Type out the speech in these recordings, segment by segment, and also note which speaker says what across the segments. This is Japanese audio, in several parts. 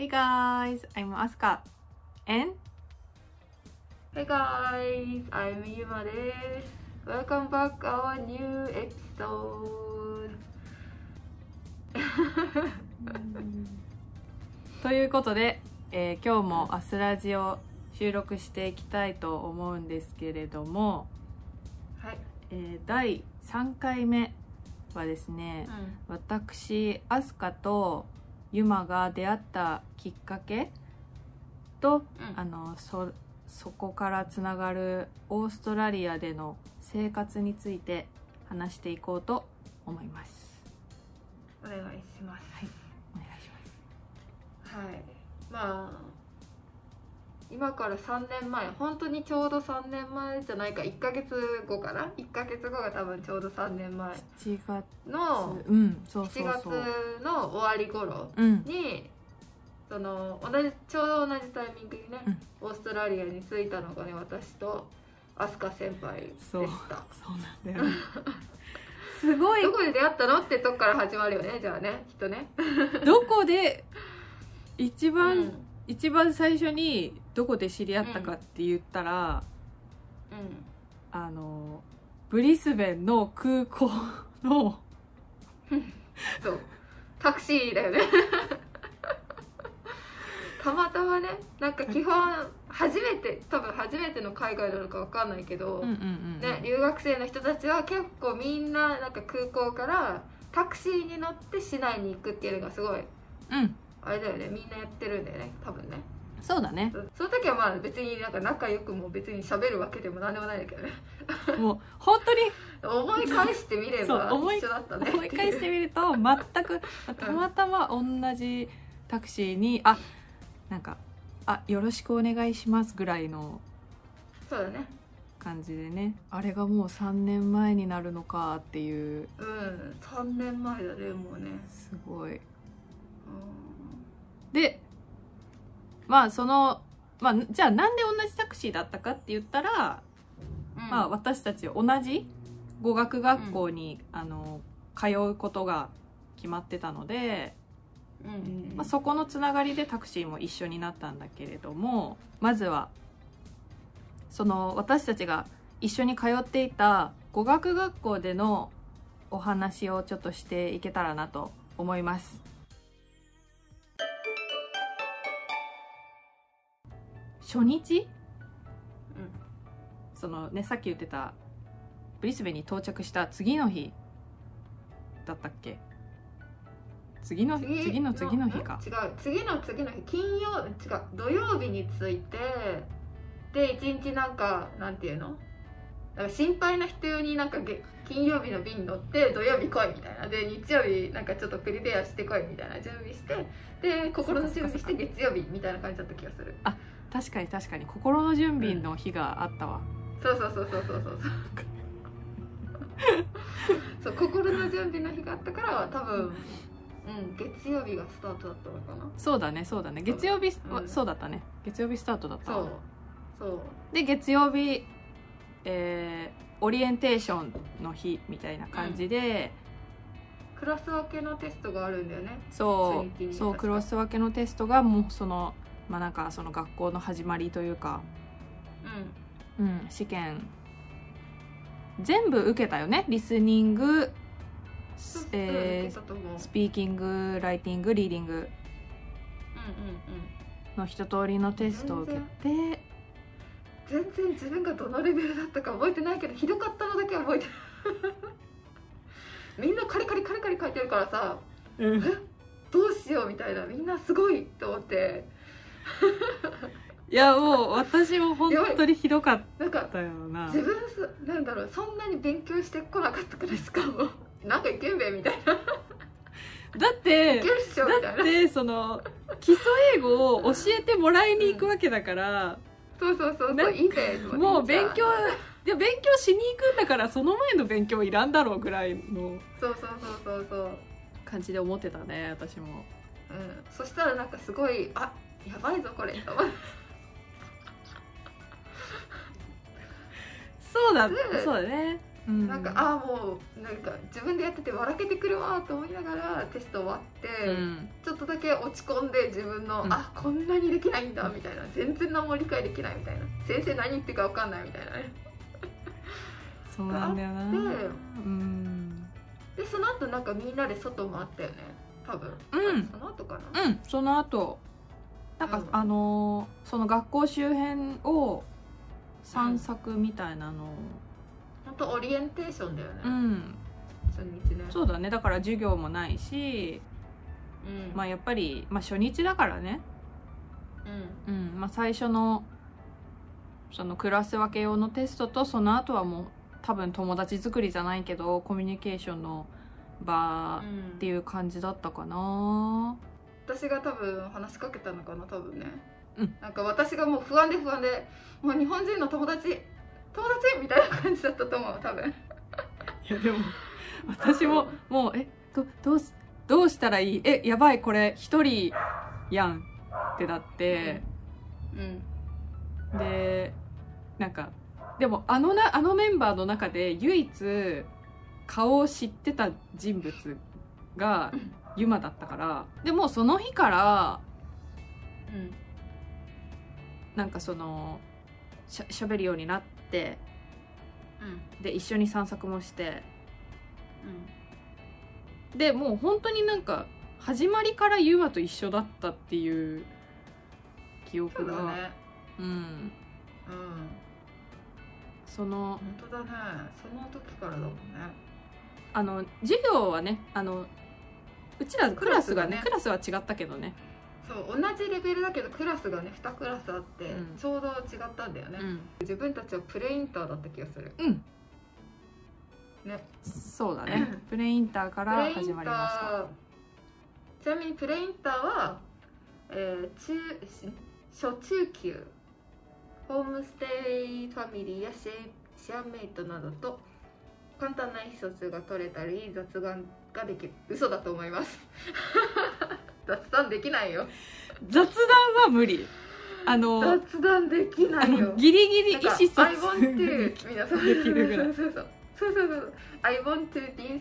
Speaker 1: Hey guys, I'm Asuka. And
Speaker 2: Hey guys, I'm Yuma です。Welcome back our new episode.
Speaker 1: ということで、えー今日もアスラジを収録していきたいと思うんですけれども、
Speaker 2: はい。
Speaker 1: えー第3回目はですね、私アスカとユマが出会ったきっかけと、
Speaker 2: うん
Speaker 1: あのそそこからつながるオーストラリアでの生活について話していこうと思います。
Speaker 2: お願いします。
Speaker 1: お願いします。
Speaker 2: はい。まあ、今から3年前、本当にちょうど3年前じゃないか、1ヶ月後かな ?1 ヶ月後が多分ちょうど3年前。
Speaker 1: 7月。
Speaker 2: の
Speaker 1: うんそうそ
Speaker 2: 7月。の終わり頃
Speaker 1: うん。
Speaker 2: に、その同じちょうど同じタイミングにね、オーストラリアに着いたのがね私と飛鳥先輩でした。
Speaker 1: そうなんだよ。ね。すごい。
Speaker 2: どこで出会ったの？ってとこから始まるよねじゃあねきっとね。
Speaker 1: どこで一番、
Speaker 2: うん、うん
Speaker 1: 一番最初にどこで知り合ったかって言ったら、あのブリスベンの空港の
Speaker 2: そう。タクシーだよね。たまたまねなんか基本初めて多分初めての海外なのかわかんないけど、
Speaker 1: うんうんうん。
Speaker 2: ね、留学生の人たちは結構みんななんか空港からタクシーに乗って市内に行くっていうのがすごい
Speaker 1: うん
Speaker 2: あれだよね。みんなやってるんだよね。多分ね。
Speaker 1: そうだね。
Speaker 2: その時はまあ別になんか仲良くも別に喋るわけでもなんでもないんだけどね。
Speaker 1: もう本当に
Speaker 2: 思い返してみれば一緒だったね。
Speaker 1: 思い返してみると 全くたまたま同じタクシーにあなんか「あよろしくお願いします」ぐらいの
Speaker 2: そうだね。
Speaker 1: 感じでね。あれがもう3年前になるのかっていう。
Speaker 2: うん。3年前だねもうね。
Speaker 1: すごい。
Speaker 2: うん
Speaker 1: でまあそのまあじゃあなんで同じタクシーだったかって言ったら、まあ私たち同じ語学学校に、あの通うことが決まってたので、
Speaker 2: うん。うん。
Speaker 1: まあ、そこのつながりでタクシーも一緒になったんだけれどもまずはその私たちが一緒に通っていた語学学校でのお話をちょっとしていけたらなと思います。初日？そのねさっき言ってたブリスベンに到着した次の日だったっけ？次の
Speaker 2: 次？
Speaker 1: 次の次の日か。
Speaker 2: ん違う。次の次の日。金曜違う。土曜日に着いてで一日なんかなんていうの？なんか心配な人用になんかげ金曜日の便に乗って土曜日来いみたいな。で日曜日なんかちょっとプリペアしてこいみたいな準備してで心の準備して月曜日みたいな感じだった気がする
Speaker 1: 確かに確かに。心の準備の日があったわ、
Speaker 2: そうそうそうそうそう。そうそう心の準備の日があったから多分うん月曜日がスタートだったのかな。
Speaker 1: そうだねそうだね。月曜日は、
Speaker 2: うん
Speaker 1: そうだったね。月曜日スタートだったわ。
Speaker 2: そうそう。
Speaker 1: で月曜日えー、オリエンテーションの日みたいな感じで、
Speaker 2: クラス分けのテストがあるんだよね。
Speaker 1: そうそうクラス分けのテストがもうそのまあなんかその学校の始まりというか、
Speaker 2: うん。
Speaker 1: うん、試験全部受けたよね？リスニングえースピーキングライティングリーディングの一通りのテストを受けて。
Speaker 2: 全然自分がどのレベルだったか覚えてないけどひどかったのだけは覚えてる。みんなカリカリカリカリ書いてるからさ
Speaker 1: うん。
Speaker 2: どうしようみたいな。みんなすごいと思って
Speaker 1: いやもう私も本当にひどかったよな。
Speaker 2: 自分すなんだろうそんなに勉強してこなかったからしか？もなんかいけんべみたいな。
Speaker 1: だってだってその基礎英語を教えてもらいに行くわけだから、
Speaker 2: そうそうそう
Speaker 1: な
Speaker 2: そういいべと思って。
Speaker 1: もう勉強で勉強しに行くんだからその前の勉強いらんだろうぐらいの
Speaker 2: そうそうそうそうそう。
Speaker 1: 感じで思ってたね私も。
Speaker 2: うん、そしたらなんかすごいあやばいぞこれ。
Speaker 1: そうだ
Speaker 2: うん
Speaker 1: そうだね。うん。
Speaker 2: なんかああもうなんか自分でやってて笑けてくるわと思いながらテスト終わって、
Speaker 1: うん。
Speaker 2: ちょっとだけ落ち込んで自分の、
Speaker 1: うん。
Speaker 2: あこんなにできないんだみたいな。全然何も理解できないみたいな。先生何言ってるか分かんないみたいな。ね
Speaker 1: そうなんだよな。
Speaker 2: で
Speaker 1: うん。
Speaker 2: でその後なんかみんなで外回ったよね。多分。
Speaker 1: うん。
Speaker 2: その後かな。
Speaker 1: うん。その後なんか、
Speaker 2: うん。
Speaker 1: あのーその学校周辺を散策みたいなの。を
Speaker 2: 本当オリエンテーションだよね、
Speaker 1: うん。
Speaker 2: 初日ね
Speaker 1: そうだね。だから授業もないし
Speaker 2: うん。
Speaker 1: まあやっぱり、まあ、初日だからね、
Speaker 2: うん。
Speaker 1: うん。まあ、最初のそのクラス分け用のテストとその後はもう多分友達作りじゃないけどコミュニケーションの場
Speaker 2: うん
Speaker 1: っていう感じだったかな
Speaker 2: 私が多分話しかけたのかな多分ね、
Speaker 1: うん。
Speaker 2: なんか私がもう不安で不安でもう日本人の友達友達みたいな感じだったと思う多分。
Speaker 1: いやでも私ももうえどどうすどうしたらいい？えやばいこれ一人やんってなって、
Speaker 2: うん。
Speaker 1: でなんかでもあのなあのメンバーの中で唯一顔を知ってた人物が
Speaker 2: うん
Speaker 1: ユマだったから。でもうその日から
Speaker 2: うん。
Speaker 1: なんかそのしゃ喋るようになって。
Speaker 2: うん。
Speaker 1: で一緒に散策もして。
Speaker 2: うん。
Speaker 1: でもう本当になんか始まりからユマと一緒だったっていう記
Speaker 2: そ
Speaker 1: 憶が。
Speaker 2: うだね。
Speaker 1: うん。
Speaker 2: うん。
Speaker 1: その
Speaker 2: 本当だね。その時からだもんね。
Speaker 1: あの授業はねあのうちらクラスがね。ク
Speaker 2: ク
Speaker 1: ラスは違ったけどね、
Speaker 2: そう同じレベルだけどクラスがね2クラスあって、
Speaker 1: うん。
Speaker 2: ちょうど違ったんだよね、
Speaker 1: うん。
Speaker 2: 自分たちはプレインターだった気がする。
Speaker 1: うん。
Speaker 2: ね。
Speaker 1: そうだね。プレインターか
Speaker 2: プ
Speaker 1: ら始まりました。
Speaker 2: ーちなみにプレインターは、えー中し初中級。ホームステイファミリーやシェイシェアメイトなどと簡単な意思疎通が取れたり雑談ができる。嘘だと思います。雑談できないよ。
Speaker 1: 雑談は無理。あの
Speaker 2: 雑談できな
Speaker 1: あ
Speaker 2: いよ。
Speaker 1: のギリギリ意思疎
Speaker 2: I want
Speaker 1: 通
Speaker 2: to みんなそう
Speaker 1: できるぐらい。
Speaker 2: そうそうそう。そうそうそう。I want to this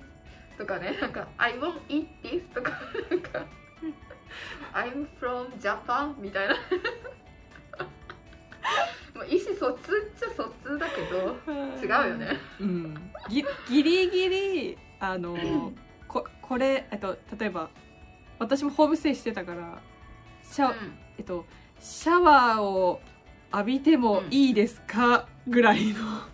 Speaker 2: とかね。なんか I want eat this とか。なんか I'm from Japan みたいなもう意思疎通っちゃ疎通だけど違うよね。
Speaker 1: うん。ギギリギリあのここれえっと例えば私もホームステイしてたからシャ,、えっと、シャワーを浴びてもいいですか、ぐらいの。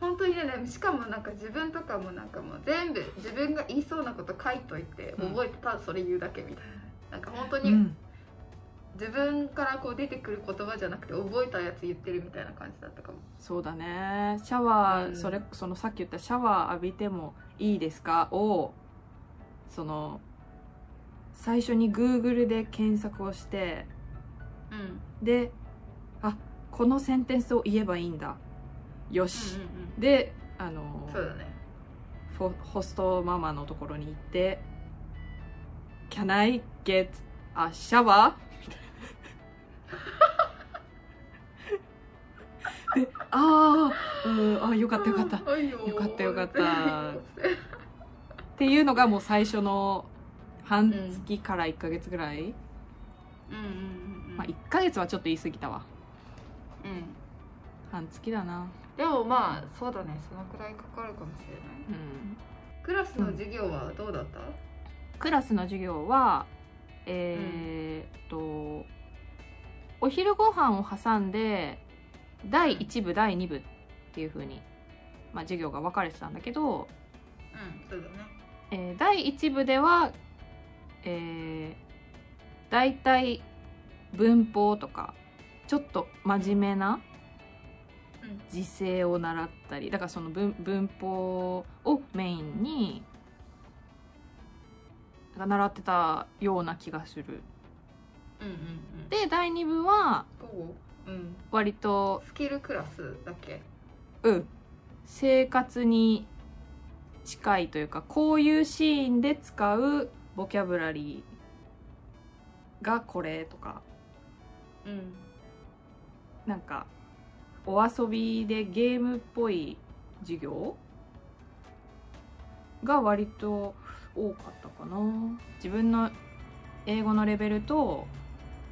Speaker 2: 本当にねしかもなんか自分とかもなんかもう全部自分が言いそうなこと書いといて
Speaker 1: うん。
Speaker 2: 覚えてただそれ言うだけみたいな。なんか本当に
Speaker 1: うん
Speaker 2: 自分からこう出てくる言葉じゃなくて覚えたやつ言ってるみたいな感じだったかも。
Speaker 1: そうだね。シャワー、
Speaker 2: うん。
Speaker 1: それそのさっき言ったシャワー浴びてもいいですか？をその最初に Google で検索をして
Speaker 2: うん。
Speaker 1: であこのセンテンスを言えばいいんだ。よし、
Speaker 2: うんうん
Speaker 1: であの
Speaker 2: そうだね。
Speaker 1: ホストママのところに行って「Can I get a shower?」で「あーうんあよかったよかった」
Speaker 2: よ
Speaker 1: よかったよかった。ていうのがもう最初の半月から1ヶ月ぐらい、
Speaker 2: うん。
Speaker 1: まあ1ヶ月はちょっと言い過ぎたわ。
Speaker 2: うん。
Speaker 1: 半月だな。
Speaker 2: でもまあそうだね。そのくらいかかるかもしれない。
Speaker 1: うん。
Speaker 2: クラスの授業はどうだった、
Speaker 1: クラスの授業はえーっと、お昼ご飯を挟んで第1部第2部っていう風にまあ授業が分かれてたんだけど、
Speaker 2: うんそうだね
Speaker 1: えー第1部ではえー、大体文法とかちょっと真面目な
Speaker 2: うん
Speaker 1: 時制を習ったりだからその文文法をメインになんか習ってたような気がする。
Speaker 2: うんうんうん。
Speaker 1: で第2部は割と、
Speaker 2: スキルクラスだっけ？
Speaker 1: うん、生活に近いというかこういうシーンで使うボキャブラリーがこれとか。
Speaker 2: うん。
Speaker 1: なんかお遊びでゲームっぽい授業？が割と多かったかな。自分の英語のレベルと、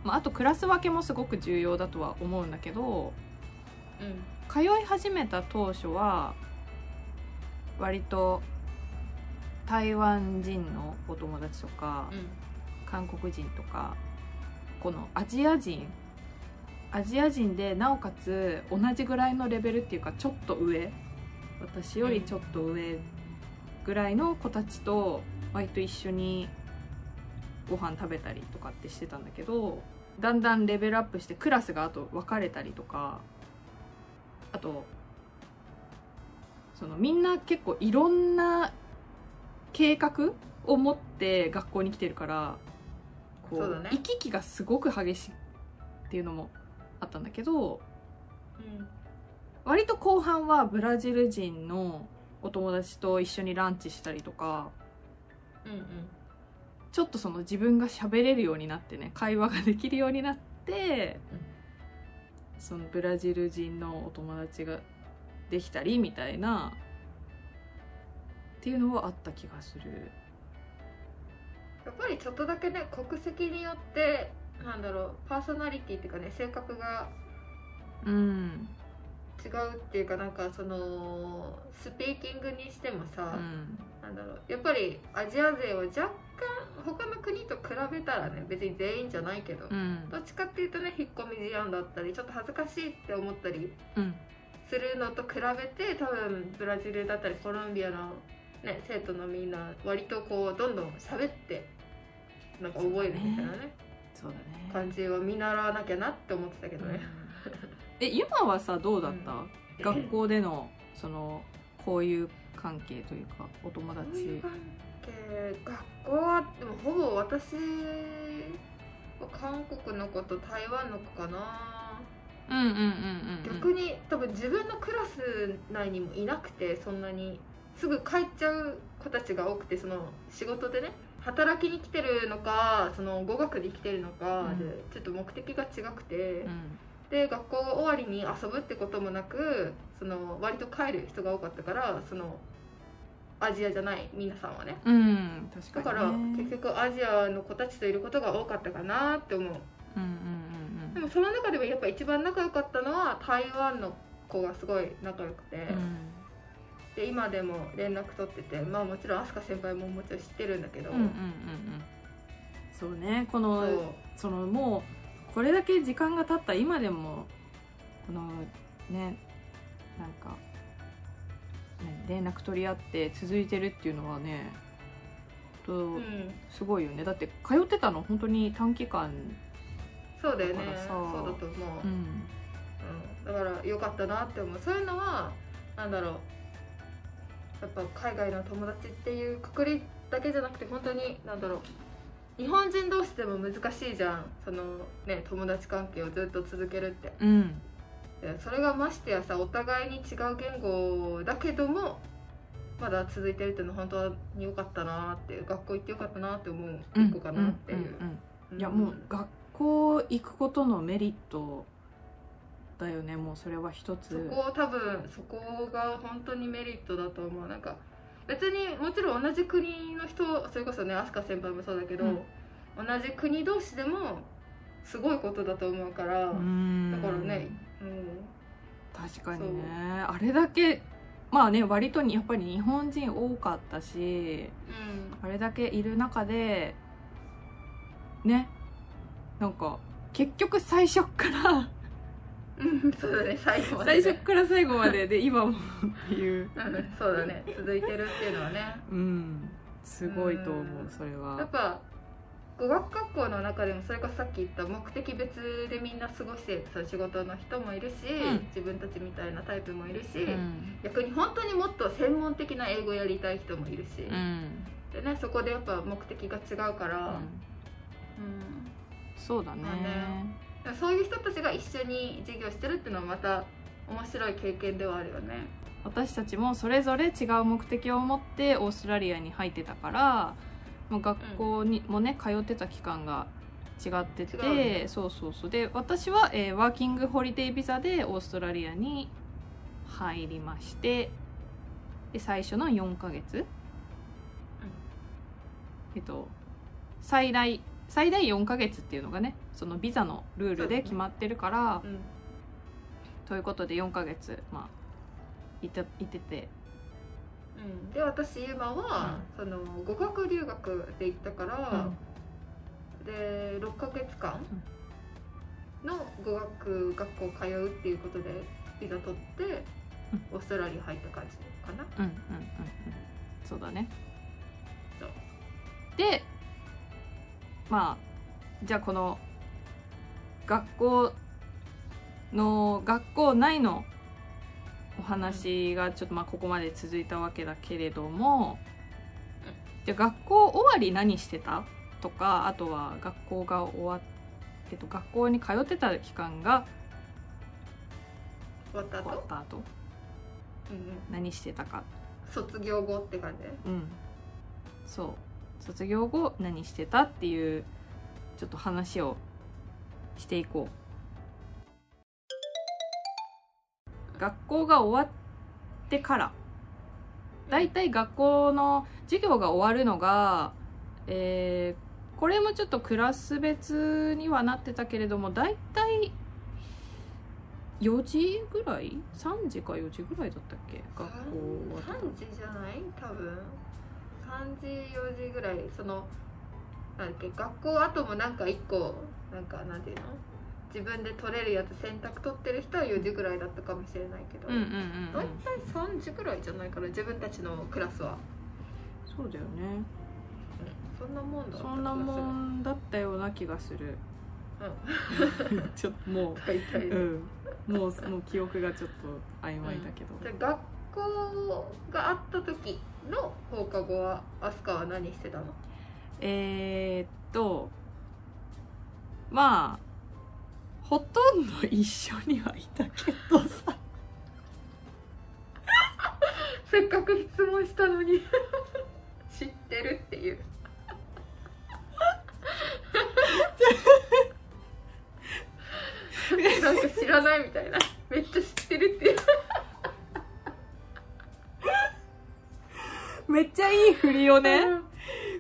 Speaker 1: まあ、あとクラス分けもすごく重要だとは思うんだけど
Speaker 2: うん。
Speaker 1: 通い始めた当初は割と台湾人のお友達とか
Speaker 2: うん。
Speaker 1: 韓国人とかこのアジア人アジア人でなおかつ同じぐらいのレベルっていうかちょっと上私よりちょっと上ぐらいの子たちと割と一緒にご飯食べたりとかってしてたんだけどだんだんレベルアップしてクラスがあと分かれたりとかあとそのみんな結構いろんな計画を持って学校に来てるからこ
Speaker 2: そうだね。
Speaker 1: 行き来がすごく激しいっていうのもあったんだけど
Speaker 2: うん。
Speaker 1: 割と後半はブラジル人のお友達と一緒にランチしたりとか
Speaker 2: うんうん
Speaker 1: ちょっとその自分が喋れるようになってね会話ができるようになって、そのブラジル人のお友達ができたりみたいなっていうのはあった気がする。
Speaker 2: やっぱりちょっとだけね国籍によってなんだろうパーソナリティっていうかね性格が
Speaker 1: うん、
Speaker 2: 違うっていうかなんかそのスピーキングにしてもさ、
Speaker 1: うん、
Speaker 2: なんだろうやっぱりアジア勢は若干他の国と比べたらね別に全員じゃないけど、
Speaker 1: うん、
Speaker 2: どっちかっていうとね引っ込み思案だったりちょっと恥ずかしいって思ったり
Speaker 1: うん、
Speaker 2: するのと比べて多分ブラジルだったりコロンビアの、ね、生徒のみんな割とこうどんどん喋ってなんか覚えるみたいなね
Speaker 1: そうだね。
Speaker 2: 感じは見習わなきゃなって思ってたけどね。
Speaker 1: え、ユマはさどうだった？
Speaker 2: うん
Speaker 1: 学校でのその交友関係というかお友達。
Speaker 2: 交友関係学校はでもほぼ私は韓国の子と台湾の子かな、
Speaker 1: うんうんうんうん。
Speaker 2: 逆に多分自分のクラス内にもいなくてそんなにすぐ帰っちゃう子たちが多くてその仕事でね働きに来てるのかその語学に来てるのか
Speaker 1: うん。
Speaker 2: で、ちょっと目的が違くて、
Speaker 1: うん。
Speaker 2: で学校終わりに遊ぶってこともなくその割と帰る人が多かったからそのアジアじゃない皆さんはね
Speaker 1: うん、確か
Speaker 2: だから。結局アジアの子たちといることが多かったかなって思う
Speaker 1: うんうん
Speaker 2: でもその中でもやっぱ一番仲良かったのは台湾の子がすごい仲良くて、
Speaker 1: うんうん。
Speaker 2: で今でも連絡取っててまあもちろん飛鳥先輩ももちろん知ってるんだけど、
Speaker 1: うんうんうんうん。そうね、この
Speaker 2: そ
Speaker 1: のもうこれだけ時間が経った今でもこのねなんか、ね、連絡取り合って続いてるっていうのはねと
Speaker 2: うん。
Speaker 1: すごいよね。だって通ってたの？本当に短期間
Speaker 2: そうだよね。そうだと思う、
Speaker 1: うん。
Speaker 2: うん。だから良かったなって思う。そういうのはなんだろう。やっぱ海外の友達っていうくくりだけじゃなくて本当になんだろう。日本人同士でも難しいじゃん。そのね友達関係をずっと続けるって。
Speaker 1: うん。
Speaker 2: でそれがましてやさお互いに違う言語だけどもまだ続いてるっていうのは本当に良かったなって学校行って良かったなって思う一個かなっていう、
Speaker 1: いやもう学校行くことのメリットだよねもうそれは一つ。
Speaker 2: そこ多分そこが本当にメリットだと思う。なんか別にもちろん同じ国の人それこそね飛鳥先輩もそうだけど、
Speaker 1: うん。
Speaker 2: 同じ国同士でもすごいことだと思うから、だからね
Speaker 1: 確かにね。あれだけまあね割とにやっぱり日本人多かったし
Speaker 2: うん。
Speaker 1: あれだけいる中でねなんか結局最初から
Speaker 2: うんそうだね最後まで。ね、
Speaker 1: 最初から最後までで今もっていう。
Speaker 2: うんそうだね続いてるっていうのはね。
Speaker 1: うん。すごいと思
Speaker 2: う
Speaker 1: うんそれ
Speaker 2: や
Speaker 1: は
Speaker 2: っぱ語学学校の中でもそれこそさっき言った目的別でみんな過ごしてそう仕事の人もいるし、
Speaker 1: ん。
Speaker 2: 自分たちみたいなタイプもいるし、
Speaker 1: うん。
Speaker 2: 逆に本当にもっと専門的な英語やりたい人もいるし、
Speaker 1: うん。
Speaker 2: でねそこでやっぱ目的が違うから、
Speaker 1: うん。
Speaker 2: うん。
Speaker 1: そうだね。
Speaker 2: まあね。そういう人たちが一緒に授業してるっていうのはまた面白い経験ではあるよね。
Speaker 1: 私たちもそれぞれ違う目的を持ってオーストラリアに入ってたからもう学校にもね通ってた期間が違ってて、
Speaker 2: ね。
Speaker 1: そうそうそう。で私は、えーワーキングホリデービザでオーストラリアに入りましてで最初の4ヶ月、えっと最大最大4ヶ月っていうのがねそのビザのルールで決まってるから、
Speaker 2: うん。
Speaker 1: ということで4ヶ月まあいていてて。
Speaker 2: うん、で私今は、その語学留学で行ったから、で6ヶ月間の語学学校通うっていうことでビザ取って、オーストラリア入った感じかな。
Speaker 1: うんうんうんうん。そうだね。
Speaker 2: そう。
Speaker 1: でまあじゃあこの学校の学校内のお話がちょっとまあここまで続いたわけだけれどもじゃあ学校終わり何してた？とかあとは学校が終わってと学校に通ってた期間が
Speaker 2: 終わった後？
Speaker 1: 終わった後？
Speaker 2: うんうん。
Speaker 1: 何してたか？
Speaker 2: 卒業後って感じ？
Speaker 1: うん。そう。卒業後何してた？っていうちょっと話をしていこう学校が終わってからだいたい学校の授業が終わるのがえーこれもちょっとクラス別にはなってたけれどもだいたい4時ぐらい？3時か4時ぐらいだったっけ？学校終わって
Speaker 2: 3時じゃない？多分。3時4時ぐらい。そのなんだっけ？学校後もなんか1個なんかなんていうの？自分で取れるやつ選択取ってる人は4時ぐらいだったかもしれないけど、
Speaker 1: うんうんうんうん。
Speaker 2: 大体3時ぐらいじゃないかな自分たちのクラスは、
Speaker 1: そうだよね。
Speaker 2: そんなもんだった
Speaker 1: そんなもんだったような気がする。
Speaker 2: うん。
Speaker 1: ちょっとも
Speaker 2: 大体
Speaker 1: う、うん、もうもう記憶がちょっと曖昧だけど、
Speaker 2: で学校があった時の放課後はアスカは何してたの？
Speaker 1: えー、っとまあほとんど一緒にはいたけどさ。
Speaker 2: せっかく質問したのに。知ってるっていう。なんか知らないみたいな。めっちゃ知ってるっていう。
Speaker 1: めっちゃいい振りをね。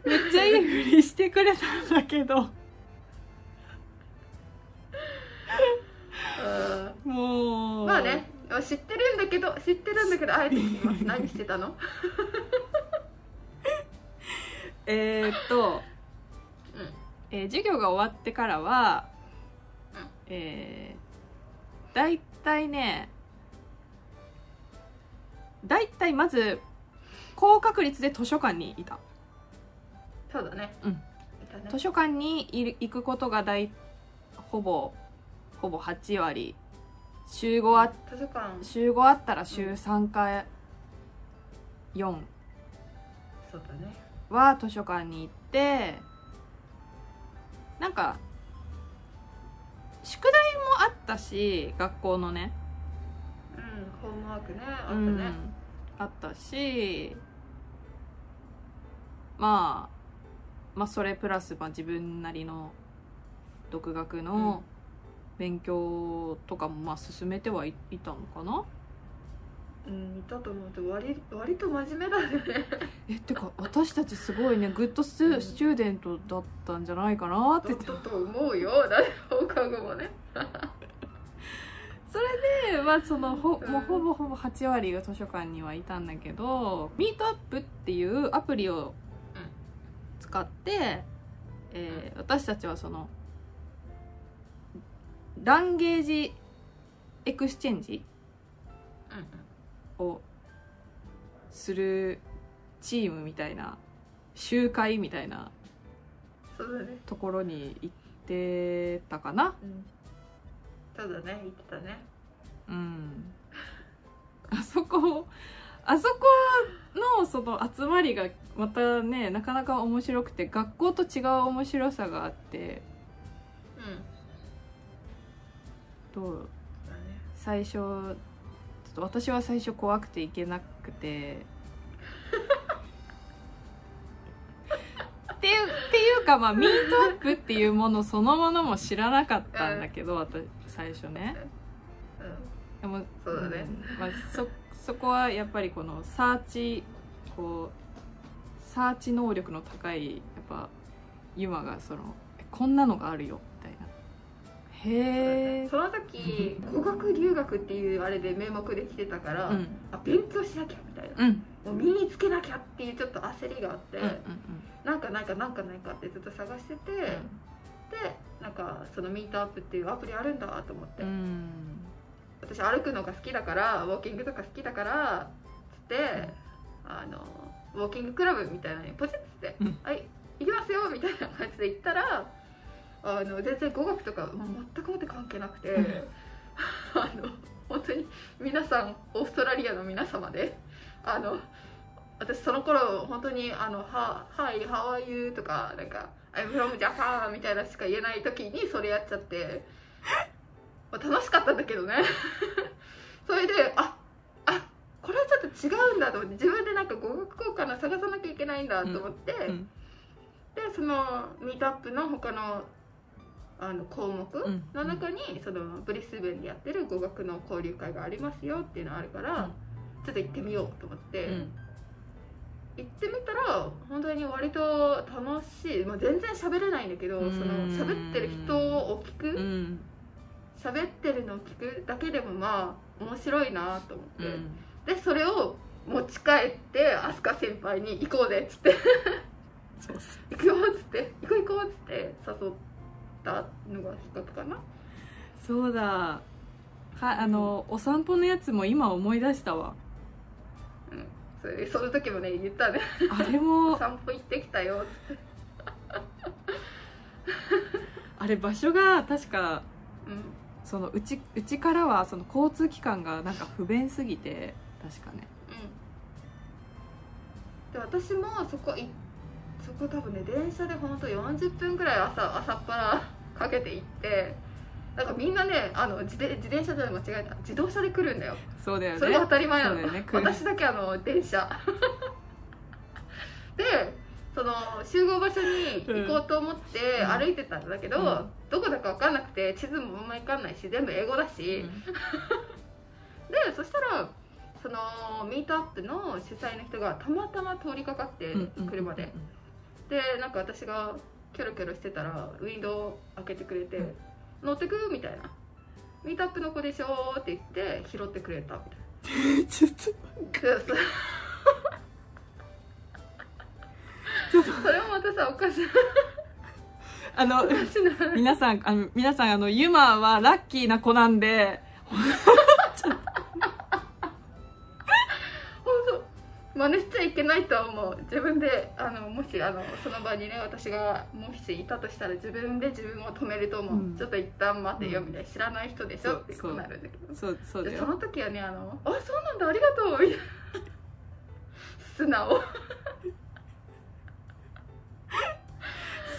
Speaker 1: めっちゃいい振りしてくれたんだけど
Speaker 2: どあえて聞きます。何してたの？
Speaker 1: えー、っと、
Speaker 2: うん。
Speaker 1: えー授業が終わってからは、
Speaker 2: うん。
Speaker 1: えー、だいたいねだいたいまず高確率で図書館にいた。
Speaker 2: そうだね。
Speaker 1: うん。
Speaker 2: ね。
Speaker 1: 図書館に行くことが大ほぼほぼ8割週5あ
Speaker 2: 図書館。
Speaker 1: 週5あったら週3か4
Speaker 2: そうだね。
Speaker 1: は図書館に行ってなんか宿題もあったし学校のね。
Speaker 2: うんホームワークねあった
Speaker 1: うん
Speaker 2: ね、
Speaker 1: あったしまあまあそれプラス、まあ、自分なりの独学の勉強とかもまあ進めてはいいたのかな？
Speaker 2: うんいたと思う。けど割割と真面目だよね。
Speaker 1: えってか私たちすごいねグッドス,、
Speaker 2: うん。
Speaker 1: スチューデントだったんじゃないかなって。
Speaker 2: だったと思うよ。だって放課後もね。
Speaker 1: それでまあそのほ
Speaker 2: うん。
Speaker 1: もうほぼほぼ8割が図書館にはいたんだけどミートアップっていうアプリを使って、えー私たちはその language exchange をするチームみたいな集会みたいなところに行ってたかな。
Speaker 2: うん。だね言ってたね。
Speaker 1: うん。あそこあそこのその集まりがまたねなかなか面白くて学校と違う面白さがあってどう最初ちょっと私は最初怖くて行けなくて。っていうっていうかまあミートアップっていうものそのものも知らなかったんだけど私最初ね。
Speaker 2: う
Speaker 1: でも
Speaker 2: そうだね。
Speaker 1: ん。まあ、そそこはやっぱりこのサーチこうサーチ能力の高いやっぱユマがそのえこんなのがあるよへえ
Speaker 2: その時語学留学っていうあれで名目で来てたから、
Speaker 1: うん。
Speaker 2: あ勉強しなきゃみたいな。
Speaker 1: うん。
Speaker 2: もう身につけなきゃっていうちょっと焦りがあって、
Speaker 1: うんうん
Speaker 2: なんかないかなんかないかってずっと探してて、でなんかそのミートアップっていうアプリあるんだと思って、
Speaker 1: うん。うん
Speaker 2: 私歩くのが好きだからウォーキングとか好きだからつってあのウォーキングクラブみたいなのにポチッつって
Speaker 1: うん「
Speaker 2: はい行きますよ」みたいな感じで行ったらあの全然語学とかもう全くもって関係なくて あの本当に皆さんオーストラリアの皆様であの私その頃本当に「あのは Hi how are you?」とかなんか「I'm from Japan」みたいなしか言えない時にそれやっちゃって、まあ、楽しかったんだけどね それでああこれはちょっと違うんだと思って自分でなんか語学交換の探さなきゃいけないんだと思って、
Speaker 1: うん
Speaker 2: でそのミートアップの他のあの項目
Speaker 1: うん。
Speaker 2: の中に、そのブリスベンでやってる語学の交流会がありますよっていうのがあるから、
Speaker 1: うん。
Speaker 2: ちょっと行ってみようと思って、
Speaker 1: うん。
Speaker 2: 行ってみたら本当に割と楽しい、まあ、全然喋れないんだけどそ
Speaker 1: うん。
Speaker 2: の喋ってる人を聞く。
Speaker 1: うん。
Speaker 2: 喋ってるのを聞くだけでもまあ面白いなと思って、
Speaker 1: うん。
Speaker 2: でそれを持ち帰って飛鳥先輩に行こうぜっつって。行くよっつって。行こう行こうっつって誘ったのがきっかけかな。
Speaker 1: うそうだ。はあのお散歩のやつも今思い出したわ。
Speaker 2: うん。それその時もね言ったね。
Speaker 1: あれも。
Speaker 2: 散歩行ってきたよ
Speaker 1: あれ場所が確か
Speaker 2: うん。
Speaker 1: そのうちうちからはその交通機関がなんか不便すぎて確かね。
Speaker 2: うん。で私もそこいそこ多分ね電車でほんと40分ぐらい朝朝っぱらかけて行ってなんかみんなねあの自転自転車で間違えた。自動車で来るんだよ。
Speaker 1: そうだよね。
Speaker 2: それが当たり前なの、
Speaker 1: ね。
Speaker 2: 私だけあの電車。でその集合場所に行こうと思って
Speaker 1: うん。
Speaker 2: 歩いてたんだけど、
Speaker 1: うん。
Speaker 2: どこだか分かんなくて地図もあんまり分かんないし全部英語だし、でそしたらそのミートアップの主催の人がたまたま通りかかって
Speaker 1: うんうん。
Speaker 2: 車で、でなんか私がキョロキョロしてたらウィンドウ開けてくれて「
Speaker 1: うん。
Speaker 2: 乗ってく?」みたいな「ミートアップの子でしょ」って言って拾ってくれたみたいな。
Speaker 1: ちょっと
Speaker 2: そうそう。
Speaker 1: ちょっと
Speaker 2: それもまたさおかしい
Speaker 1: あの皆さんあの皆さんあのユマはラッキーな子なんで
Speaker 2: 真似しちゃいけないとは思う。自分であのもしあのその場にね私がもしいたとしたら自分で自分を止めると思う、
Speaker 1: うん。
Speaker 2: ちょっと一旦待てよ
Speaker 1: うん。
Speaker 2: みたいな。知らない人でしょ？って
Speaker 1: そう
Speaker 2: なるんだけど。
Speaker 1: そうそう
Speaker 2: そ
Speaker 1: よ。
Speaker 2: の時はねあの「あそうなんだありがとう」みたいな。素直。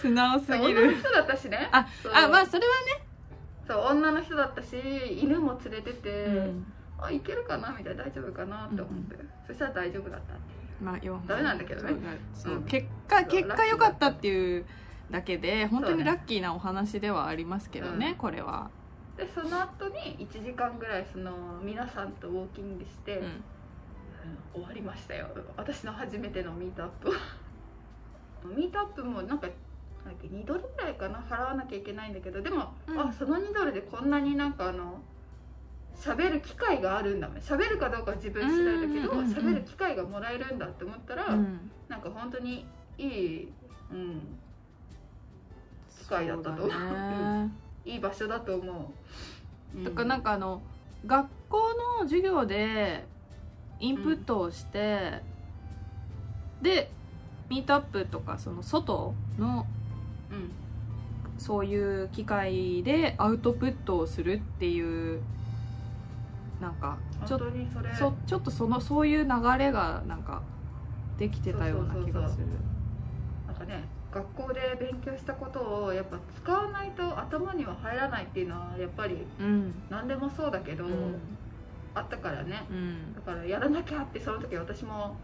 Speaker 1: 素直すぎる。
Speaker 2: 女の人だったしね。
Speaker 1: ああまあそれは
Speaker 2: そう女の人だったし犬も連れてて、
Speaker 1: ね、
Speaker 2: あいけるかな？みたいな大丈夫かな？って思って、そしたら大丈夫だったっていう。
Speaker 1: まあよ
Speaker 2: ダメなんだけどね。
Speaker 1: そう
Speaker 2: うん。
Speaker 1: 結果結果良かったっていうだけで本当にラッキーなお話ではありますけどね、
Speaker 2: うん。
Speaker 1: これは、
Speaker 2: でその後に1時間ぐらいその皆さんとウォーキングして、
Speaker 1: うん。
Speaker 2: うん終わりましたよ。私の初めてのミートアップ。は ミートアップもなんかなんだっけ2ドルぐらいかな？払わなきゃいけないんだけどでも、
Speaker 1: うん。
Speaker 2: あその2ドルでこんなになんかあの喋る機会があるんだ喋るかどうかは自分次第だけど
Speaker 1: うんうんうんうん
Speaker 2: 喋る機会がもらえるんだって思ったら、
Speaker 1: うん。
Speaker 2: なんか本当にいい、うん、機会だったと思う。いい場所だと思う、うん。
Speaker 1: だからなんかあの学校の授業でインプットをして、でミートアップとかその外の
Speaker 2: うん。
Speaker 1: そういう機会でアウトプットをするっていうなんかちょ
Speaker 2: 本当にそ
Speaker 1: ちょっとそのそういう流れがなんかできてたような気がする。
Speaker 2: なんかね学校で勉強したことをやっぱ使わないと頭には入らないっていうのはやっぱり
Speaker 1: うん。
Speaker 2: 何でもそうだけど、
Speaker 1: うん。
Speaker 2: あったからね。
Speaker 1: うん。
Speaker 2: だからやらなきゃってその時私も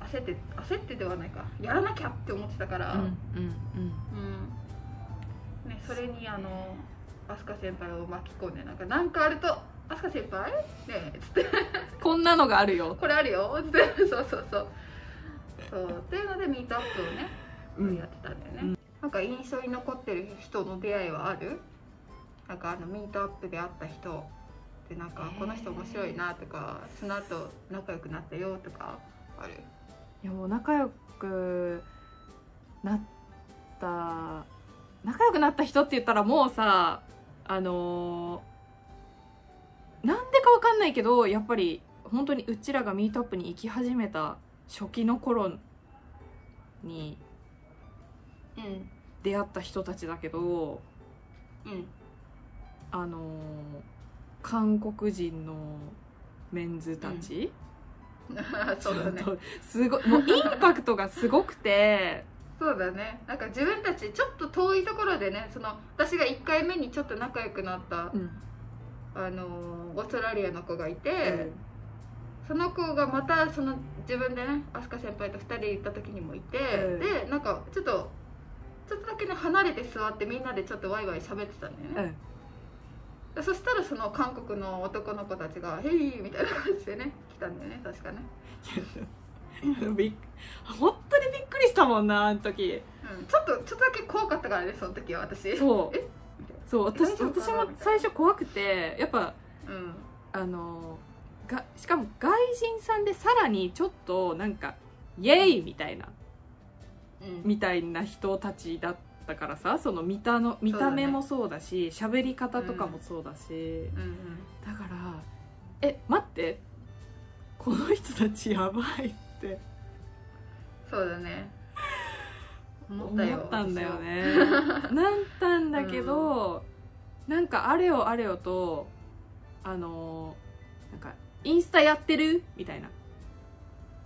Speaker 2: 焦って焦ってではないか。やらなきゃって思ってたから、
Speaker 1: うんうん
Speaker 2: うん。ね、それにあの飛鳥先輩を巻き込んでなんか何かあると「飛鳥先輩？ねえ」つって。
Speaker 1: こんなのがあるよ「
Speaker 2: これあるよ」つって。そうそうそう。そう。っていうのでミートアップをね、
Speaker 1: うん。
Speaker 2: やってたんだよね、
Speaker 1: うん。
Speaker 2: なんか印象に残ってる人の出会いはある？なんかあのミートアップで会った人でなんかこの人面白いなとかその後仲良くなったよとかある？
Speaker 1: いやもう仲良くなった仲良くなった人って言ったらもうさあのーなんでかわかんないけどやっぱり本当にうちらがミートアップに行き始めた初期の頃に
Speaker 2: うん
Speaker 1: 出会った人たちだけど
Speaker 2: うん。
Speaker 1: あのー韓国人のメンズたち、
Speaker 2: そうだね。
Speaker 1: ちょっとすごいもうインパクトがすごくて
Speaker 2: そうだね。なんか自分たちちょっと遠いところでねその私が1回目にちょっと仲良くなった、
Speaker 1: うん
Speaker 2: あのーオーストラリアの子がいて、その子がまたその自分でね飛鳥先輩と2人で行った時にもいて、
Speaker 1: うん。
Speaker 2: でなんかちょっとちょっとだけね離れて座ってみんなでちょっとワイワイ喋ってたんだよね、
Speaker 1: うん。
Speaker 2: でそしたらその韓国の男の子たちが「ヘイ!」みたいな感じでね来たんだよね確かね、
Speaker 1: びっ本当にびっくりしたもんなあの時。
Speaker 2: うん、ちょっとちょっとだけ怖かったからねその時は私。
Speaker 1: そう。
Speaker 2: え？
Speaker 1: そう私私も最初怖くてやっぱ
Speaker 2: なうん。
Speaker 1: あのがしかも外人さんでさらにちょっとなんかイエイみたいな
Speaker 2: うん。
Speaker 1: みたいな人たちだったからさその見たの見た目もそうだし喋、り方とかもそうだし、
Speaker 2: うんうん。
Speaker 1: だからえ待ってこの人たちやばいって。
Speaker 2: そうだね思
Speaker 1: 思
Speaker 2: ったよ。
Speaker 1: ったんだよね。なったんだけど、なんかあれよあれよとあのなんかインスタやってる？みたいな。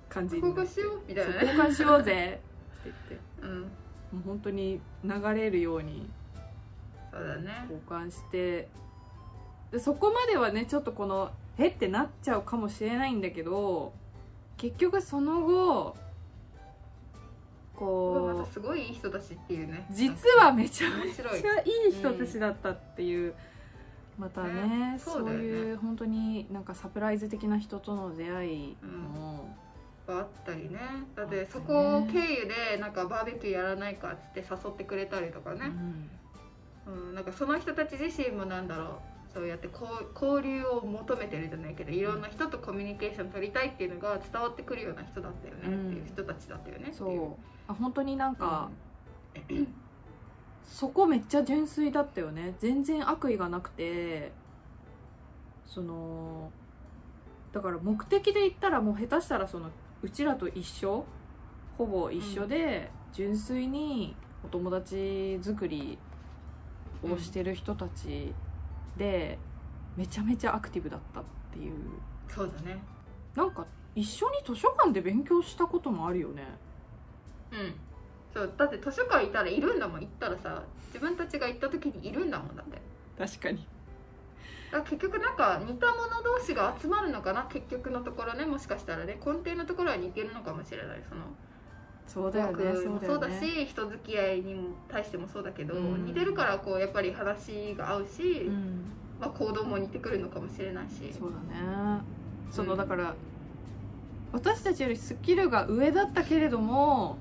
Speaker 1: 感じ
Speaker 2: 交換しよう？みたいな。
Speaker 1: 交換しようぜ。って言って。
Speaker 2: うん。
Speaker 1: もう本当に流れるように
Speaker 2: そうだね。
Speaker 1: 交換して。でそこまではねちょっとこのえってなっちゃうかもしれないんだけど結局その後
Speaker 2: ま
Speaker 1: こ
Speaker 2: たすごいいい人たちっていうね。
Speaker 1: う実はめちゃめち
Speaker 2: 面白い。
Speaker 1: ゃいい人たちだったっていう、またね
Speaker 2: ね
Speaker 1: そ
Speaker 2: そう
Speaker 1: いう本当になんかサプライズ的な人との出会いも、
Speaker 2: があったりね。だってそこを経由でなんかバーベキューやらないかっつって誘ってくれたりとかね、うん、なんかその人たち自身もなんだろうそうやってこう交流を求めてるじゃないけどいろんな人とコミュニケーション取りたいっていうのが伝わってくるような人だったよね、
Speaker 1: うん。
Speaker 2: っていう人たちだったよねって
Speaker 1: そ
Speaker 2: いう。
Speaker 1: う。あ本当になんか、そこめっちゃ純粋だったよね。全然悪意がなくてそのだから目的で言ったらもう下手したらそのうちらと一緒ほぼ一緒で純粋にお友達作りをしてる人たちでめちゃめちゃアクティブだったっていう。
Speaker 2: そうだね。
Speaker 1: なんか一緒に図書館で勉強したこともあるよね。
Speaker 2: うん。そうだって図書館いたらいるんだもん。行ったらさ自分たちが行った時にいるんだもんだって。
Speaker 1: 確かに。
Speaker 2: だ結局なんか似た者同士が集まるのかな結局のところねもしかしたらね。根底のところは似てるのかもしれない。その
Speaker 1: そうだよね
Speaker 2: そうだ
Speaker 1: ね。
Speaker 2: し人付き合いにも対してもそうだけど、
Speaker 1: うん。
Speaker 2: 似てるからこうやっぱり話が合うし、
Speaker 1: うん。
Speaker 2: まあ、行動も似てくるのかもしれないし。
Speaker 1: そうだね。その
Speaker 2: うん
Speaker 1: だから私たちよりスキルが上だったけれども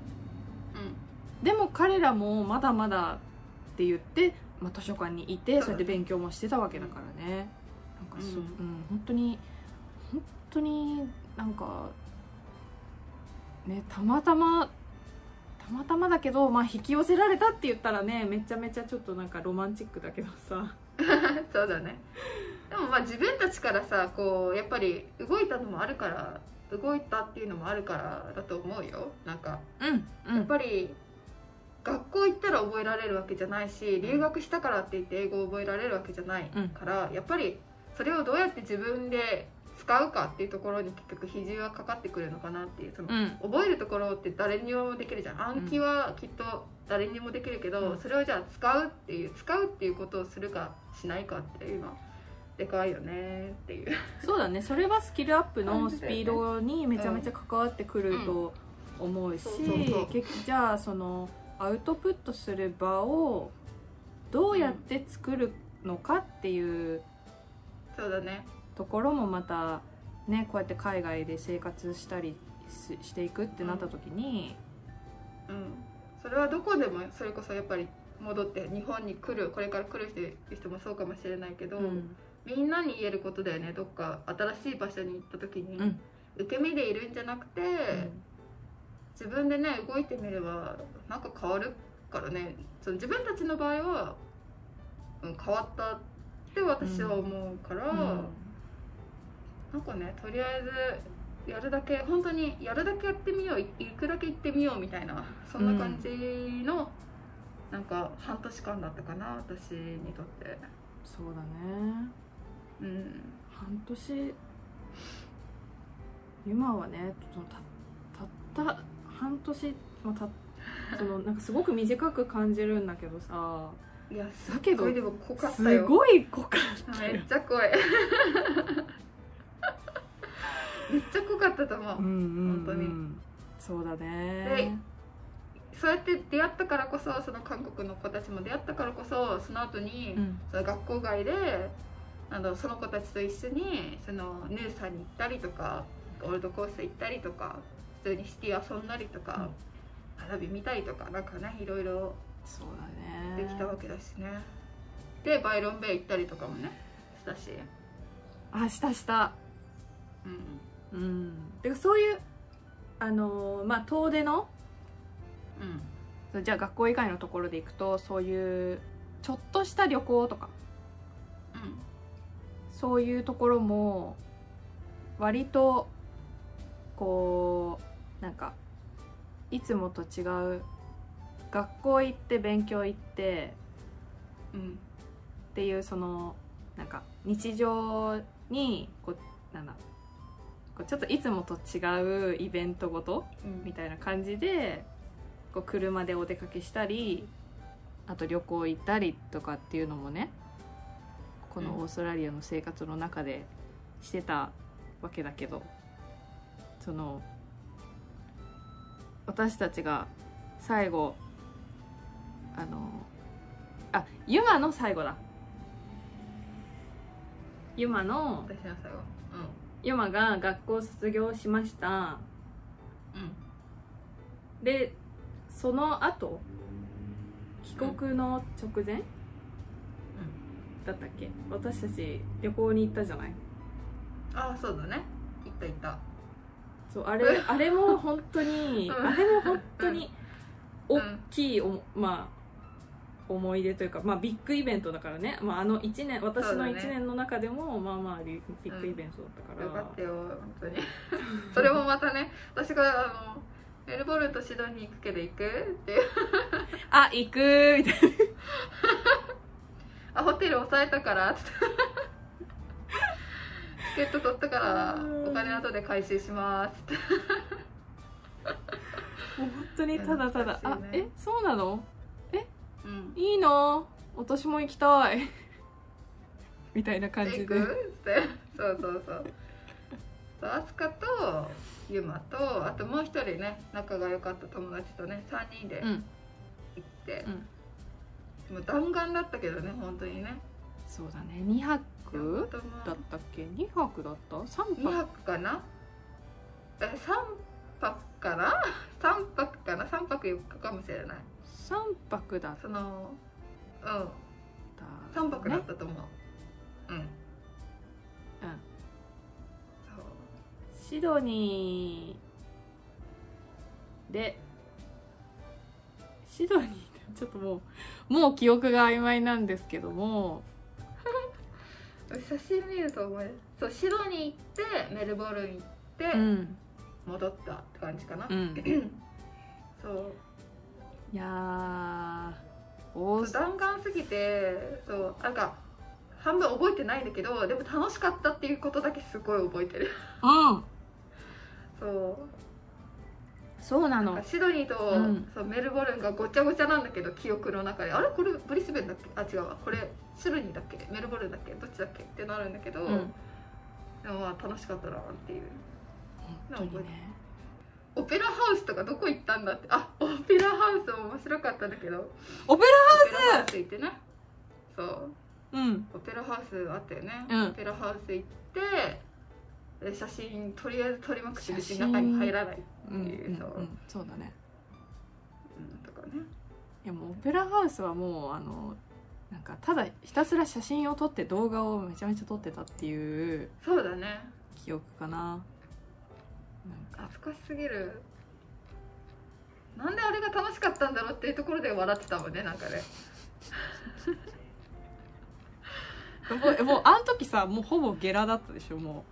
Speaker 1: でも彼らもまだまだって言って、まあ、図書館にいて
Speaker 2: そう
Speaker 1: やって勉強もしてたわけだからね。なんかそ、
Speaker 2: う
Speaker 1: うん。ん本当に本当になんかねたまたまたまたまだけど、まあ、引き寄せられたって言ったらねめちゃめちゃちょっとなんかロマンチックだけどさ。
Speaker 2: そうだね。でもまあ自分たちからさこうやっぱり動いたのもあるから動いたっていうのもあるからだと思うよ。なんか
Speaker 1: うんう
Speaker 2: やっぱり学校行ったら覚えられるわけじゃないし留学したからって言って英語を覚えられるわけじゃないから、やっぱりそれをどうやって自分で使うかっていうところに結局比重はかかってくるのかなっていうその、
Speaker 1: うん。
Speaker 2: 覚えるところって誰にもできるじゃん。暗記はきっと誰にもできるけど、
Speaker 1: うん。
Speaker 2: それをじゃあ使うっていう使うっていうことをするかしないかっていうのはでかいよねっていう。
Speaker 1: そうだね。それはスキルアップのスピードにめちゃめちゃ関わってくると思うしじゃあそのアウトプットする場をどうやって作るのかっていう
Speaker 2: そうだね
Speaker 1: ところもまたねこうやって海外で生活したりししていくってなった時に、
Speaker 2: うん。それはどこでもそれこそやっぱり戻って日本に来るこれから来る人人もそうかもしれないけど、
Speaker 1: うん。
Speaker 2: みんなに言えることだよねどっか新しい場所に行った時に、
Speaker 1: うん。
Speaker 2: 受け身でいるんじゃなくて、自分でね動いてみればなんか変わるからね。その自分たちの場合は、うん、変わったって私は思うから、
Speaker 1: うん
Speaker 2: なんかねとりあえずやるだけ本当にやるだけやってみようい行くだけ行ってみようみたいなそんな感じの、なんか半年間だったかな私にとって。
Speaker 1: そうだね。
Speaker 2: うん。
Speaker 1: 半年。今はねそのたたった半年、まあ、たそのなんかすごく短く感じるんだけどさ。
Speaker 2: いやす
Speaker 1: だけど
Speaker 2: ごいでも濃かった
Speaker 1: す
Speaker 2: よ
Speaker 1: ごい濃かった
Speaker 2: め
Speaker 1: よ
Speaker 2: っちゃ濃いめっちゃ濃かったと思う、
Speaker 1: うんうんうん。
Speaker 2: 本当に。
Speaker 1: そうだね。
Speaker 2: そうやって出会ったからこそその韓国の子たちも出会ったからこそその後に、
Speaker 1: うん。
Speaker 2: その学校外であのその子たちと一緒にそのヌーさんに行ったりとかオールドコース行ったりとか普通にシティ遊んだりとか、花火見たりとかなんかねいろいろ
Speaker 1: そうだね。
Speaker 2: できたわけだしね、でバイロンベイ行ったりとかもねしたし。
Speaker 1: あしたした
Speaker 2: うん
Speaker 1: うん。てかそういうあのーまあ遠出の
Speaker 2: うん。
Speaker 1: じゃあ学校以外のところで行くとそういうちょっとした旅行とか
Speaker 2: うん。
Speaker 1: そういうところも割とこうなんかいつもと違う学校行って勉強行って
Speaker 2: うん。
Speaker 1: っていうそのなんか日常にこうなんだちょっといつもと違うイベントごと
Speaker 2: うん。
Speaker 1: みたいな感じでこう車でお出かけしたりあと旅行行ったりとかっていうのもねこのオーストラリアの生活の中でしてたわけだけどその私たちが最後あのあユマの最後だ。ユマの
Speaker 2: 私の最後
Speaker 1: ユマが学校卒業しました。
Speaker 2: うん。うん
Speaker 1: でその後帰国の直前、だったっけ？私たち旅行に行ったじゃない？
Speaker 2: ああそうだね。行った行った。
Speaker 1: そうあれ あれも本当に
Speaker 2: うん。
Speaker 1: あれも本当に大
Speaker 2: うん。
Speaker 1: きいおまあ思い出というか、まあ、ビッグイベントだからね、まあ、あの1年私の
Speaker 2: そうだね。
Speaker 1: 1年の中でもまあまあビビッグイベントだったから、
Speaker 2: よかったよ本当に。それもまたね私があのメルボルンとシドニー行くけど行く？っていう。
Speaker 1: あ行くみたいな。
Speaker 2: あホテル押さえたから。っチケット取ったから
Speaker 1: うん。
Speaker 2: お金後で回収します。って
Speaker 1: もう本当にただただ、
Speaker 2: ね。
Speaker 1: えそうなの？
Speaker 2: うん。
Speaker 1: いいな。私も行きたい。みたいな感じで。
Speaker 2: 行くって。そうそうそう。そうアスカとユマとあともう一人ね仲が良かった友達とね3人で
Speaker 1: うん。
Speaker 2: 行って。
Speaker 1: う、ん。
Speaker 2: もう弾丸だったけどね本当にね。
Speaker 1: そうだね。2泊
Speaker 2: だ
Speaker 1: だったっけ？2泊だった ?3
Speaker 2: 2
Speaker 1: 泊
Speaker 2: 泊かな？え3泊かな？3泊かな？3泊4日かもしれない
Speaker 1: 3泊だっ
Speaker 2: そのうん。
Speaker 1: た、
Speaker 2: 3泊だっ
Speaker 1: ね
Speaker 2: たと思う、うん。
Speaker 1: うん。
Speaker 2: そう。
Speaker 1: シドニーでシドニーってちょっともうもう記憶が曖昧なんですけども。
Speaker 2: 写真見ると思う。そうシドニー行ってメルボルン行って
Speaker 1: うん。
Speaker 2: 戻ったって感じかな、
Speaker 1: うん。
Speaker 2: そう
Speaker 1: いやー
Speaker 2: 弾丸すぎてそうなんか半分覚えてないんだけどでも楽しかったっていうことだけすごい覚えてる。
Speaker 1: うん。
Speaker 2: そう。
Speaker 1: そうなの。
Speaker 2: シドニーと、
Speaker 1: うん。
Speaker 2: そうメルボルンがごちゃごちゃなんだけど記憶の中で。あれ？これブリスベンだっけ？あ違うわ。これシドニーだっけ？メルボルンだっけ？どっちだっけってなるんだけど、
Speaker 1: うん。
Speaker 2: でもまあ楽しかったなっていう。
Speaker 1: 本当にね。
Speaker 2: オペラハウスとかどこ行ったんだって。あオペラハウス面白かったんだけど。
Speaker 1: オペ
Speaker 2: オペラハウス行ってねそう。
Speaker 1: ラうん。
Speaker 2: オペラハウスあったよね、
Speaker 1: うん。
Speaker 2: オペラハウス行ってで写真とりあえず撮りまくって別に
Speaker 1: 写真
Speaker 2: 中に入らない、
Speaker 1: うんうん。
Speaker 2: いう。そう
Speaker 1: うん。そうだね。
Speaker 2: うん、とかね。
Speaker 1: いやもうオペラハウスはもうあのなんかただひたすら写真を撮って動画をめちゃめちゃ撮ってたっていう
Speaker 2: そうだね。
Speaker 1: 記憶かな。なんか。
Speaker 2: 懐かしすぎるなんであれが楽しかったんだろうっていうところで笑ってたもんねなんかね。
Speaker 1: もうもうあの時さもうほぼゲラだったでしょも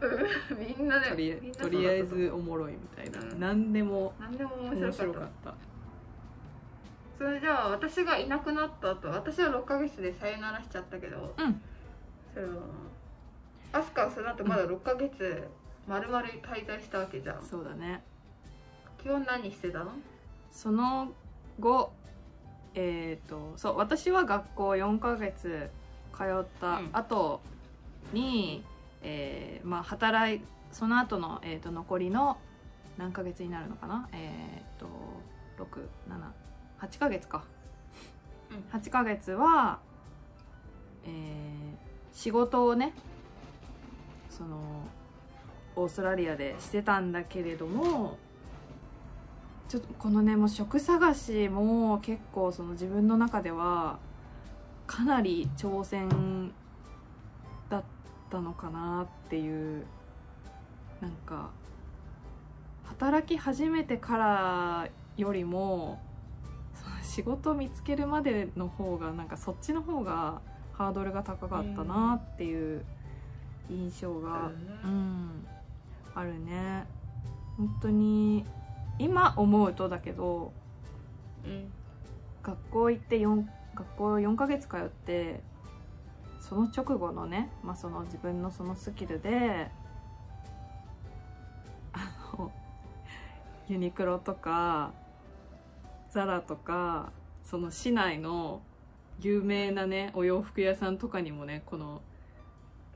Speaker 2: う。んみんなね
Speaker 1: うとりとりあえずおもろいみたいな、
Speaker 2: うん。
Speaker 1: 何でも
Speaker 2: 何でも面
Speaker 1: 面
Speaker 2: 白かっ
Speaker 1: た。た
Speaker 2: それじゃあ私がいなくなった後私は6ヶ月でさよならしちゃったけど
Speaker 1: うん。
Speaker 2: それはアスカはその後まだ6ヶ月まるまる滞在したわけじゃん。
Speaker 1: そうだね
Speaker 2: 基本何してたの？
Speaker 1: その後えっ、とそう私は学校4ヶ月通った後に、えーまあ働いその後の、えー、と残りの何ヶ月になるのかな？えっ、と678ヶ月か、
Speaker 2: うん。
Speaker 1: 8ヶ月は、えー仕事をねそのオーストラリアでしてたんだけれどもちょっとこのねもう職探しも結構その自分の中ではかなり挑戦だったのかなっていうなんか働き始めてからよりも仕事を見つけるまでの方がなんかそっちの方がハードルが高かったなっていう印象が、うん、あるね。本当に今思うとだけど
Speaker 2: うん。
Speaker 1: 学校行って4学校4ヶ月通ってその直後のね、まあ、その自分のそのスキルであのユニクロとかザラとかその市内の有名なねお洋服屋さんとかにもねこの、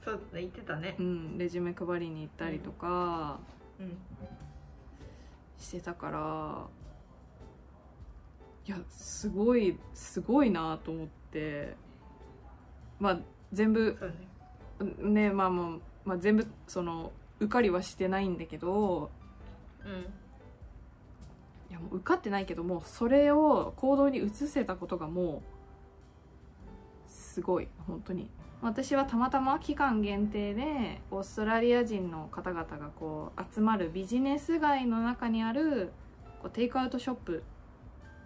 Speaker 2: そう言ってたね。
Speaker 1: うん、レジュメ配りに行ったりとか
Speaker 2: うん
Speaker 1: してたからいやすごいすごいなと思ってまあ全部
Speaker 2: ね。
Speaker 1: ねまあまあ、まあ、全部その受かりはしてないんだけど
Speaker 2: うん。
Speaker 1: いやもう受かってないけどもうそれを行動に移せたことがもうすごい本当に私はたまたま期間限定でオーストラリア人の方々がこう集まるビジネス街の中にあるこうテイクアウトショップ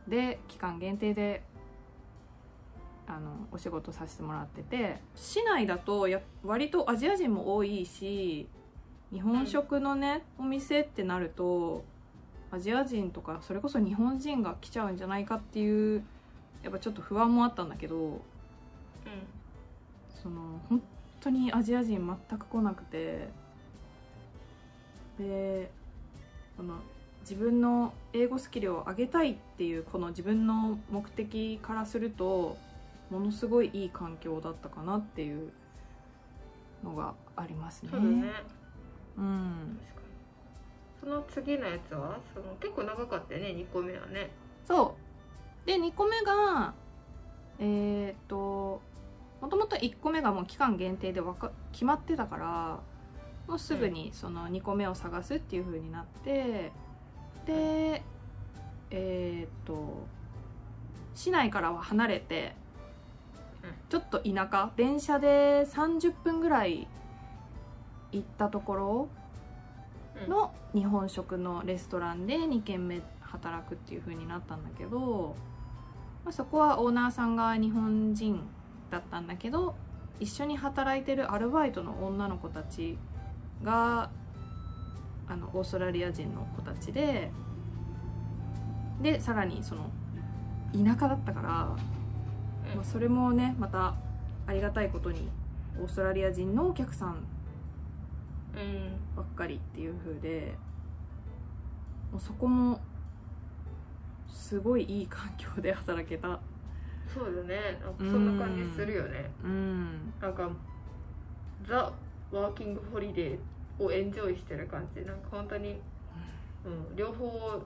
Speaker 1: で期間限定であのお仕事させてもらってて市内だとや割とアジア人も多いし日本食のね、お店ってなるとアジア人とかそれこそ日本人が来ちゃうんじゃないかっていうやっぱちょっと不安もあったんだけどその本当にアジア人全く来なくて。でこの自分の英語スキルを上げたいっていうこの自分の目的からするとものすごいいい環境だったかなっていうのがありますね。
Speaker 2: そうだね。
Speaker 1: うん、
Speaker 2: その次のやつは？その結構長かったよね2個目はね。
Speaker 1: そう。で2個目がえっ、ともともと1個目がもう期間限定でわか決まってたからもうすぐにその2個目を探すっていう風になってでえっ、と市内からは離れて
Speaker 2: うん。
Speaker 1: ちょっと田舎電車で30分ぐらい行ったところ
Speaker 2: うん。
Speaker 1: の日本食のレストランで2軒目働くっていう風になったんだけど、まあ、そこはオーナーさんが日本人だったんだけど一緒に働いてるアルバイトの女の子たちがあのオーストラリア人の子たちででさらにその田舎だったから、まあ、それもねまたありがたいことにオーストラリア人のお客さん
Speaker 2: うん
Speaker 1: ばっかりっていう風でもうそこもすごいいい環境で働けた
Speaker 2: そうだね。なんかそんな感じするよね。
Speaker 1: うん。
Speaker 2: なんかザ・ワーキングホリデーをエンジョイしてる感じ。なんか本当にうん、両方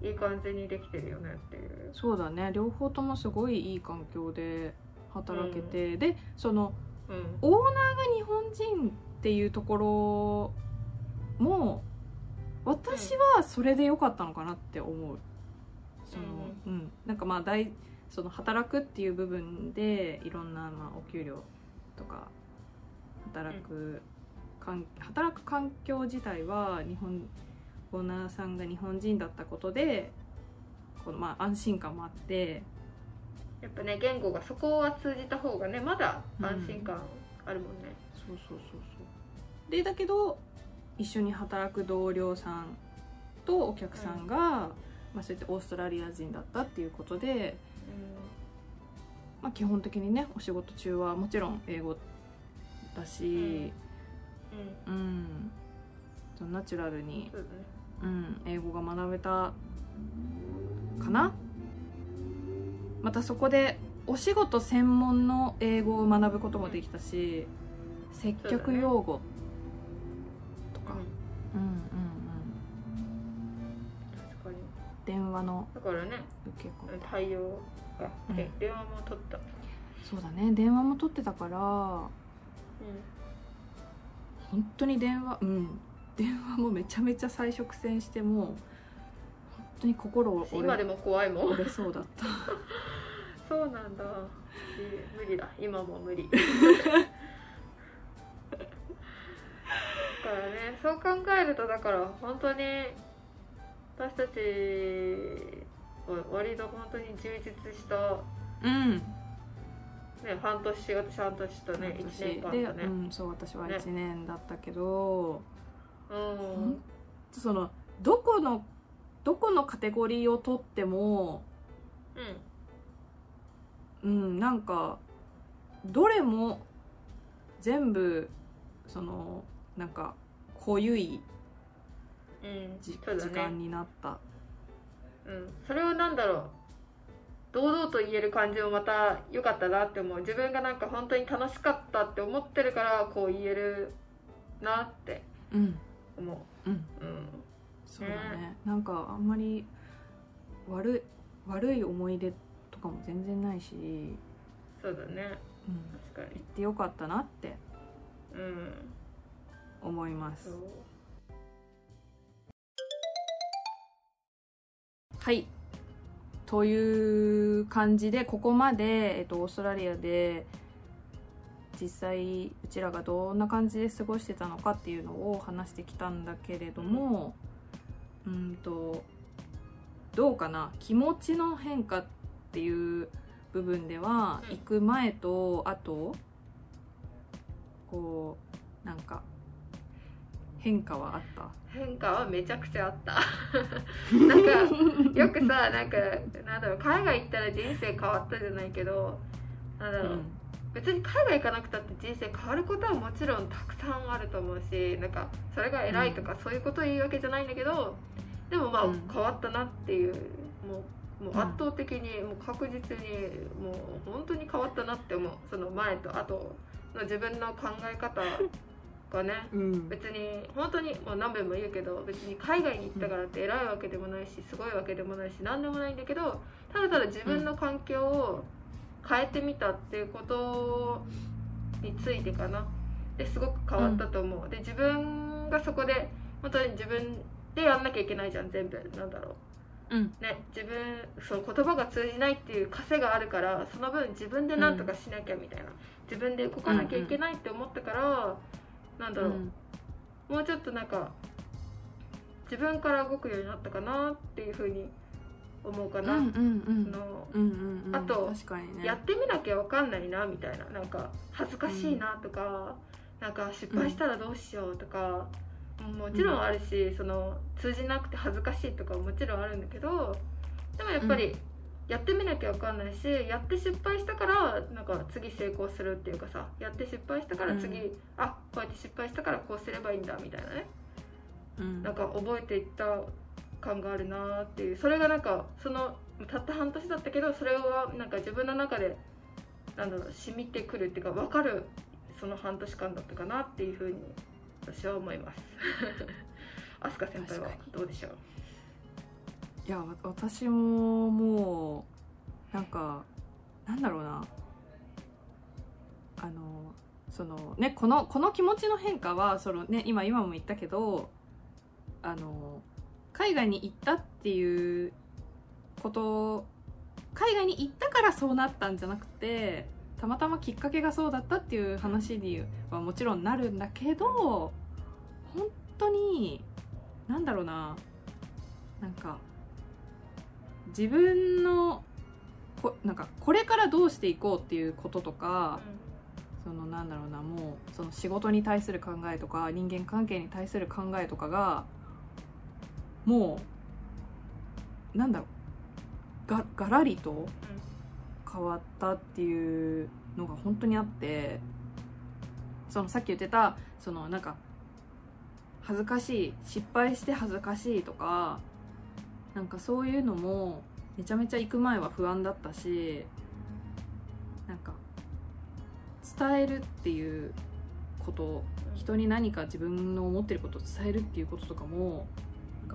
Speaker 2: いい感じにできてるよねっていう。
Speaker 1: そうだね。両方ともすごいいい環境で働けて、でその
Speaker 2: うん。
Speaker 1: オーナーが日本人っていうところも私はそれで良かったのかなって思う。そのうん。なんかまあ大その働くっていう部分でいろんなまあお給料とか働く、かん働く環境自体は日本オーナーさんが日本人だったことでこのまあ安心感もあって
Speaker 2: やっぱね言語がそこは通じた方がねまだ安心感あるもんね、
Speaker 1: そうそうそうそう。でだけど一緒に働く同僚さんとお客さんが、まあ、そうやってオーストラリア人だったっていうことで、まあ、基本的にねお仕事中はもちろん英語だし、
Speaker 2: うん。
Speaker 1: うん。ナチュラルに、
Speaker 2: そうだね。
Speaker 1: うん、英語が学べたかな。またそこでお仕事専門の英語を学ぶこともできたし接客用語とか、うんうんうん。
Speaker 2: 確かに。
Speaker 1: 電話の
Speaker 2: だからね
Speaker 1: 受け答え
Speaker 2: 対応が、
Speaker 1: うん。
Speaker 2: え電話も取った。
Speaker 1: そうだね。電話も取ってたから本当に電話うん。電話もめちゃめちゃ最初苦戦してもう本当に心を折れ
Speaker 2: 今でも怖いもん。
Speaker 1: 折れそうだった。
Speaker 2: そうなんだ。私無理だ。今も無理。だからね。そう考えるとだから本当に私たちは割と本当に充実した
Speaker 1: うん。
Speaker 2: ね半年私半年とね1年。間
Speaker 1: で、
Speaker 2: とね。
Speaker 1: うん、そう私は
Speaker 2: ね。
Speaker 1: 1年だったけど、
Speaker 2: うん。
Speaker 1: そのどこのどこのカテゴリーを取っても
Speaker 2: うん。
Speaker 1: うんなんかどれも全部そのなんか濃ゆい
Speaker 2: うん。
Speaker 1: 時間
Speaker 2: ね、
Speaker 1: になった
Speaker 2: うん、それをなんだろう。堂々と言える感じもまた良かったなって思う。自分がなんか本当に楽しかったって思ってるからこう言えるなって
Speaker 1: うん。
Speaker 2: 思
Speaker 1: うん。
Speaker 2: う、うん、
Speaker 1: そうだね。なんかあんまり悪い悪い思い出とかも全然ないし、うん、
Speaker 2: そうだね。
Speaker 1: 行
Speaker 2: 確かに。
Speaker 1: ってよかったなって
Speaker 2: うん。
Speaker 1: 思いますはい。という感じでここまで、えっと、オーストラリアで実際うちらがどんな感じで過ごしてたのかっていうのを話してきたんだけれどもうんとどうかな？気持ちの変化っていう部分では、
Speaker 2: うん。
Speaker 1: 行く前と後こうなんか変化はあった？
Speaker 2: 変化はめちゃくちゃあった。なんかよくさなんかなんだろう海外行ったら人生変わったじゃないけどなんだろう、別に海外行かなくたって人生変わることはもちろんたくさんあると思うしなんかそれが偉いとかそういうことを言うわけじゃないんだけどでもまあ
Speaker 1: うん。
Speaker 2: 変わったなっていうもうもう
Speaker 1: うん。
Speaker 2: 圧倒的にもう確実にもう本当に変わったなって思う。その前と後の自分の考え方がね。
Speaker 1: うん。
Speaker 2: 別に本当にもう何遍も言うけど別に海外に行ったからって偉いわけでもないしすごいわけでもないし何でもないんだけどただただ自分の環境を変えてみたっていうことについてかな。ですごく変わったと思う、で自分がそこで本当に自分でやんなきゃいけないじゃん全部。なんだろう。
Speaker 1: うん。
Speaker 2: ね、自分その言葉が通じないっていう枷があるからその分自分で何とかしなきゃみたいな、自分で動かなきゃいけないって思ったから、なんだろう、もうちょっとなんか自分から動くようになったかなっていうふうに思うかな、
Speaker 1: うんうんうん。
Speaker 2: の。
Speaker 1: うんうんうん。
Speaker 2: あと
Speaker 1: ね。
Speaker 2: やってみなきゃ分かんないなみたいな。なんか恥ずかしいなとか、なんか失敗したらどうしようとか、もちろんあるし、その通じなくて恥ずかしいとかももちろんあるんだけどでもやっぱりやってみなきゃ分かんないしやって失敗したからなんか次成功するっていうかさやって失敗したから次、
Speaker 1: うん。
Speaker 2: あこうやって失敗したからこうすればいいんだみたいなね。
Speaker 1: うん。
Speaker 2: なんか覚えていった感があるなっていう。それがなんかそのたった半年だったけどそれはなんか自分の中でなんだろう染みてくるっていうか分かるその半年間だったかなっていうふうに私は思います。飛鳥先輩はどうでしょう？
Speaker 1: いや私ももうなんかなんだろうな。あのそのねこのこの気持ちの変化はそのね今今も言ったけどあの海外に行ったっていうこと海外に行ったからそうなったんじゃなくてたまたまきっかけがそうだったっていう話にはもちろんなるんだけど本当になんだろうな。なんか自分のこなんかこれからどうしていこうっていうこととかそのなんだろうなもうその仕事に対する考えとか人間関係に対する考えとかがもうなんだろうががらりと変わったっていうのが本当にあってそのさっき言ってたそのなんか恥ずかしい失敗して恥ずかしいとかなんかそういうのもめちゃめちゃ行く前は不安だったしなんか伝えるっていうこと人に何か自分の思ってることを伝えるっていうこととかも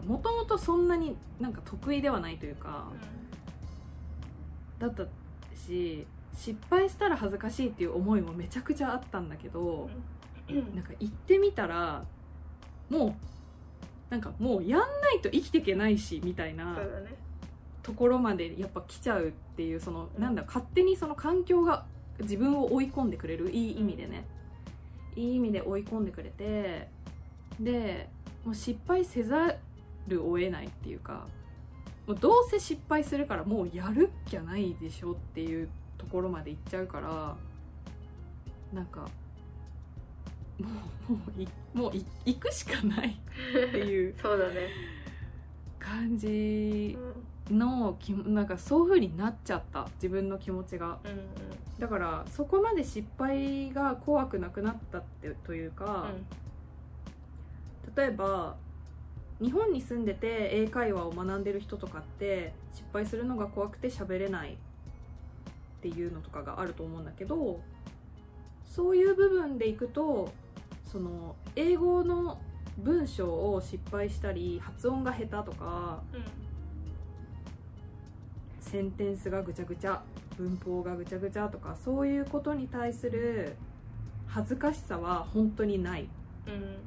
Speaker 1: もともとそんなになんか得意ではないというかだったし失敗したら恥ずかしいっていう思いもめちゃくちゃあったんだけどなんか行ってみたらもうなんかもうやんないと生きていけないしみたいなところまでやっぱ来ちゃうっていうその
Speaker 2: うん。
Speaker 1: なんだ勝手にその環境が自分を追い込んでくれるいい意味でね。いい意味で追い込んでくれてでもう失敗せざるを得ないっていうかもうどうせ失敗するからもうやるっきゃないでしょっていうところまで行っちゃうからなんかもうもういもうい行くしかないっていう
Speaker 2: そうだね。
Speaker 1: 感じ
Speaker 2: うん。
Speaker 1: のきなんかそういう風になっちゃった自分の気持ちが。
Speaker 2: うん
Speaker 1: だからそこまで失敗が怖くなくなったってというか、例えば日本に住んでて英会話を学んでる人とかって失敗するのが怖くて喋れないっていうのとかがあると思うんだけどそういう部分でいくとその英語の文章を失敗したり発音が下手とか
Speaker 2: うん。
Speaker 1: センテンスがぐちゃぐちゃ文法がぐちゃぐちゃとかそういうことに対する恥ずかしさは本当にない。
Speaker 2: うん。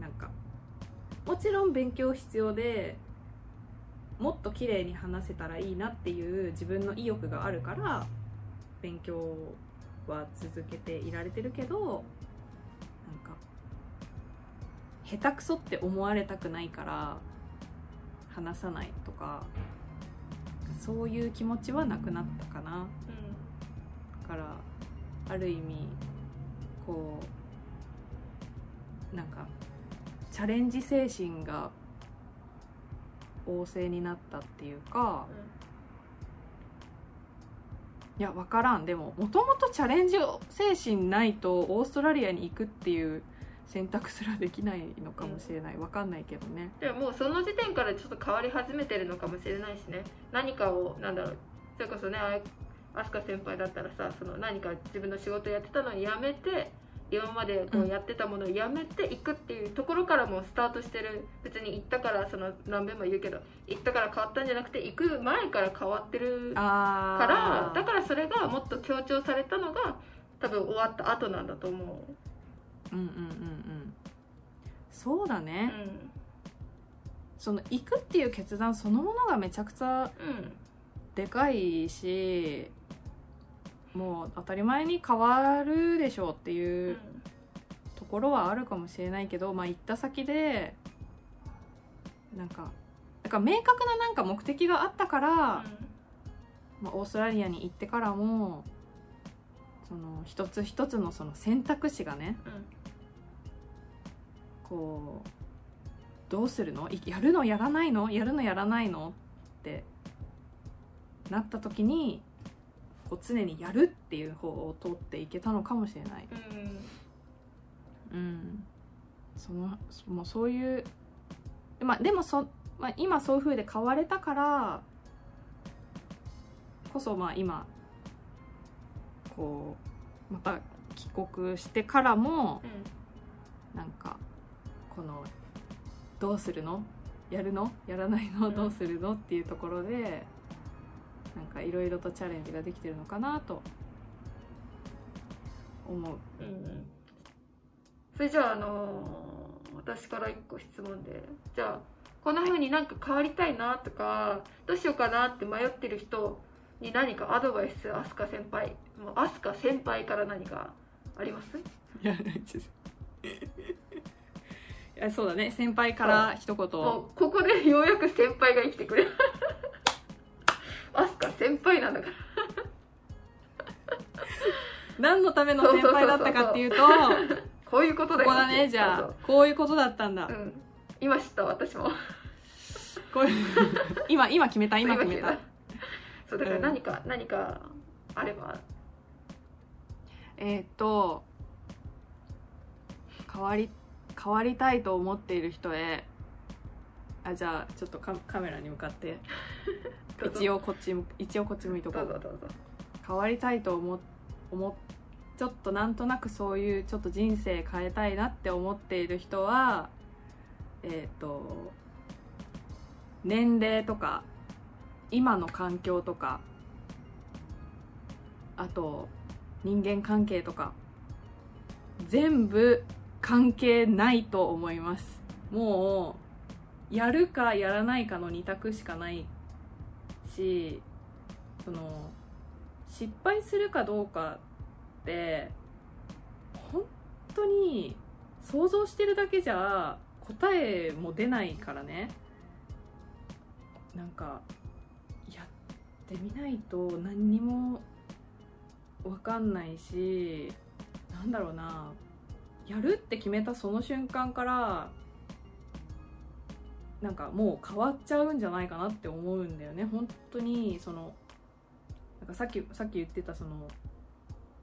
Speaker 1: なんかもちろん勉強必要でもっと綺麗に話せたらいいなっていう自分の意欲があるから勉強は続けていられてるけど下手くそって思われたくないから話さないとかそういう気持ちはなくなったかな。だからある意味こうなんかチャレンジ精神が旺盛になったっていうかいや分からん。でももともとチャレンジ精神ないとオーストラリアに行くっていう選択すらできないのかもしれない。分かんないけどね。
Speaker 2: でももうその時点からちょっと変わり始めてるのかもしれないしね。何かをなんだろう。それこそねあ飛鳥先輩だったらさその何か自分の仕事やってたのにやめて今までこ
Speaker 1: う
Speaker 2: うんやってたものをやめていくっていうところからもうスタートしてる。別に行ったからその何遍も言うけど行ったから変わったんじゃなくて行く前から変わってる
Speaker 1: あ
Speaker 2: からだからそれがもっと強調されたのが多分終わった後なんだと思う。
Speaker 1: うんうんうんうん。そうだ
Speaker 2: う
Speaker 1: ね、
Speaker 2: ん。
Speaker 1: その行くっていう決断そのものがめちゃくちゃ
Speaker 2: うん
Speaker 1: でかいしもう当たり前に変わるでしょうって
Speaker 2: う
Speaker 1: いうんところはあるかもしれないけど、まあ行った先でなんかなんか明確ななんか目的があったから、まあ、オーストラリアに行ってからもその一つ一つのその選択肢がね
Speaker 2: うん。
Speaker 1: こうどうするの？いやるのやらないの？やるのやらないの？ってなった時にこう常にやるっていう方を通っていけたのかもしれない。
Speaker 2: うん。
Speaker 1: うん、そのもうそういうまあでもそ、まあ、今そういう風で変われたからこそまあ今こうまた帰国してからもなんかこのどうするの？やるの？やらないの？
Speaker 2: うん。
Speaker 1: どうするの？っていうところでなんかいろいろとチャレンジができてるのかなと思う。
Speaker 2: うんそれじゃあ、あのー私から一個質問で。じゃあこんな風になんか変わりたいなとかどうしようかなって迷ってる人に何かアドバイスアスカ先輩もうアスカ先輩から何かあります？
Speaker 1: いやちょっといやそうだね。先輩から一言。
Speaker 2: もうここでようやく先輩が生きてくれる。アスカ先輩なんだから。
Speaker 1: 何のための先輩だったかっていうと
Speaker 2: こういうことだよ。
Speaker 1: ここだね。じゃあこういうことだったんだ。
Speaker 2: そううん。今知った私も。
Speaker 1: こういう今今決めた？今決めた？
Speaker 2: そうだから何か、何かあれば
Speaker 1: えーっと変わり変わりたいと思っている人へあじゃあちょっとカカメラに向かって。一応こっち向一応こっち向いとこう。変わりたいと思思っちょっとなんとなくそういうちょっと人生変えたいなって思っている人はえっ、と年齢とか今の環境とかあと人間関係とか全部関係ないと思います。もうやるかやらないかの二択しかないしその失敗するかどうかって本当に想像してるだけじゃ答えも出ないからね。なんかやってみないと何にも分かんないしなんだろうなやるって決めたその瞬間からなんかもう変わっちゃうんじゃないかなって思うんだよね。本当にそのなんかさっきさっき言ってたその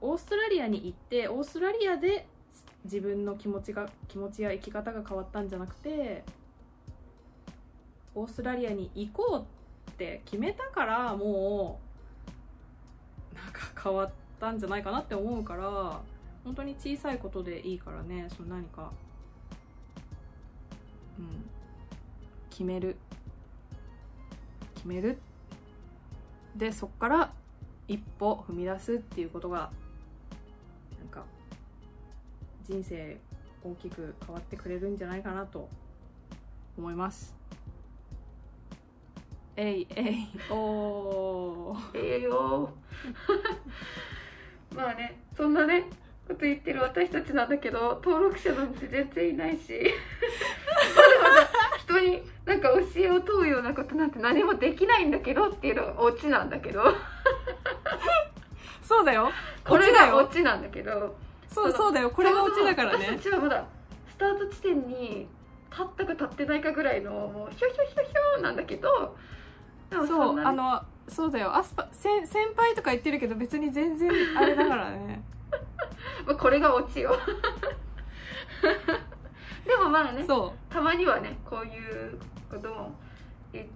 Speaker 1: オーストラリアに行ってオーストラリアで自分の気持ちが気持ちや生き方が変わったんじゃなくてオーストラリアに行こうって決めたからもうなんか変わったんじゃないかなって思うから本当に小さいことでいいからねその何かうん決める。決める。でそっから一歩踏み出すっていうことがなんか人生大きく変わってくれるんじゃないかなと思います。えいえいおー。
Speaker 2: ええよまあねそんなねこと言ってる私たちなんだけど登録者なんて全然いないし。人になんか教えを問うようなことなんて何もできないんだけどっていうのがオチなんだけど。
Speaker 1: そうだよ。
Speaker 2: これがオチなんだけど。
Speaker 1: そうそうだよ。これがオチだから
Speaker 2: 私
Speaker 1: ね
Speaker 2: たちはまだスタート地点に立ったか立ってないかぐらいのもうひょひょひょひょなんだけど。
Speaker 1: そうあのそうだよ。アスパせ先輩とか言ってるけど別に全然 あれだからね。
Speaker 2: まあこれがオチよ。でもまあね
Speaker 1: そ
Speaker 2: たまにはねこういうことも言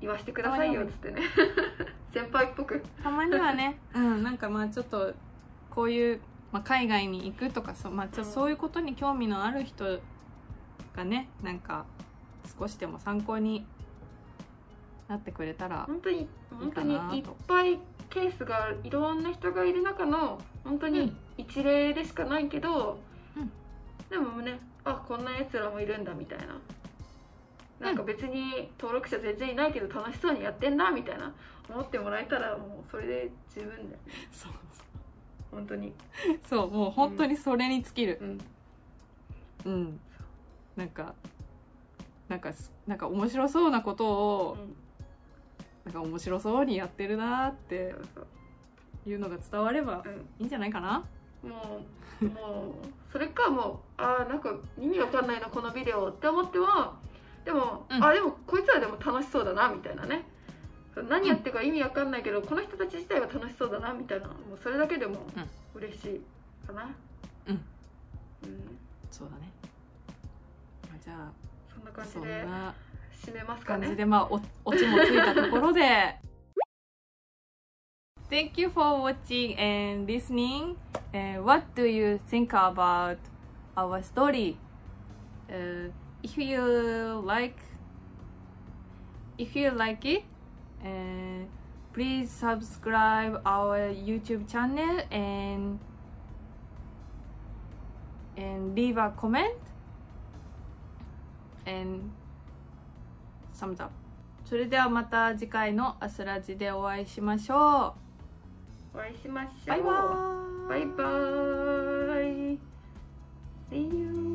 Speaker 2: 言わせてくださいよっつってね。先輩っぽく。
Speaker 1: うたまにはね。うん。なんかまあちょっとこういう、まあ、海外に行くとかそ,、まあ、ちょ
Speaker 2: うん。
Speaker 1: そういうことに興味のある人がねなんか少しでも参考になってくれたら
Speaker 2: 本当に本当にいっぱいケースがいろんな人がいる中の本当に
Speaker 1: うん。
Speaker 2: 一例でしかないけど、
Speaker 1: うん。
Speaker 2: でもねあこんなやつらもいるんだみたいな。なんか別に登録者全然いないけど楽しそうにやってんなみたいな。思ってもらえたらもうそれで十分だよね。
Speaker 1: そう
Speaker 2: 本当に。
Speaker 1: そうもう本当にそれに尽きる。
Speaker 2: うん。
Speaker 1: うん。なんかなんかすなんか面白そうなことを
Speaker 2: うん
Speaker 1: なんか面白そうにやってるなーっていうのが伝われば
Speaker 2: うん。
Speaker 1: いいんじゃないかな？
Speaker 2: もうもうそれかもうあーなんか意味わかんないなこのビデオって思ってもでも、
Speaker 1: うん。
Speaker 2: あでもこいつらでも楽しそうだなみたいなね。何やってるか意味わかんないけど、この人たち自体は楽しそうだなみたいなもうそれだけでも嬉しいかな。
Speaker 1: うん。
Speaker 2: うん。
Speaker 1: そうだね。まあじゃあ
Speaker 2: そんな感じ
Speaker 1: そん
Speaker 2: で
Speaker 1: な
Speaker 2: 締めますか
Speaker 1: 感じ
Speaker 2: ね
Speaker 1: でまあおオチもついたところで Thank you for watching and listening、uh, What do you think about our story? uh, if you like if you like it uh, please subscribe our youtube channel and and leave a comment and thumbs up. それではまた次回のアスラジでお会いしましょ
Speaker 2: お会いしましょう
Speaker 1: う。バイバーイ。
Speaker 2: バイバーイ。See you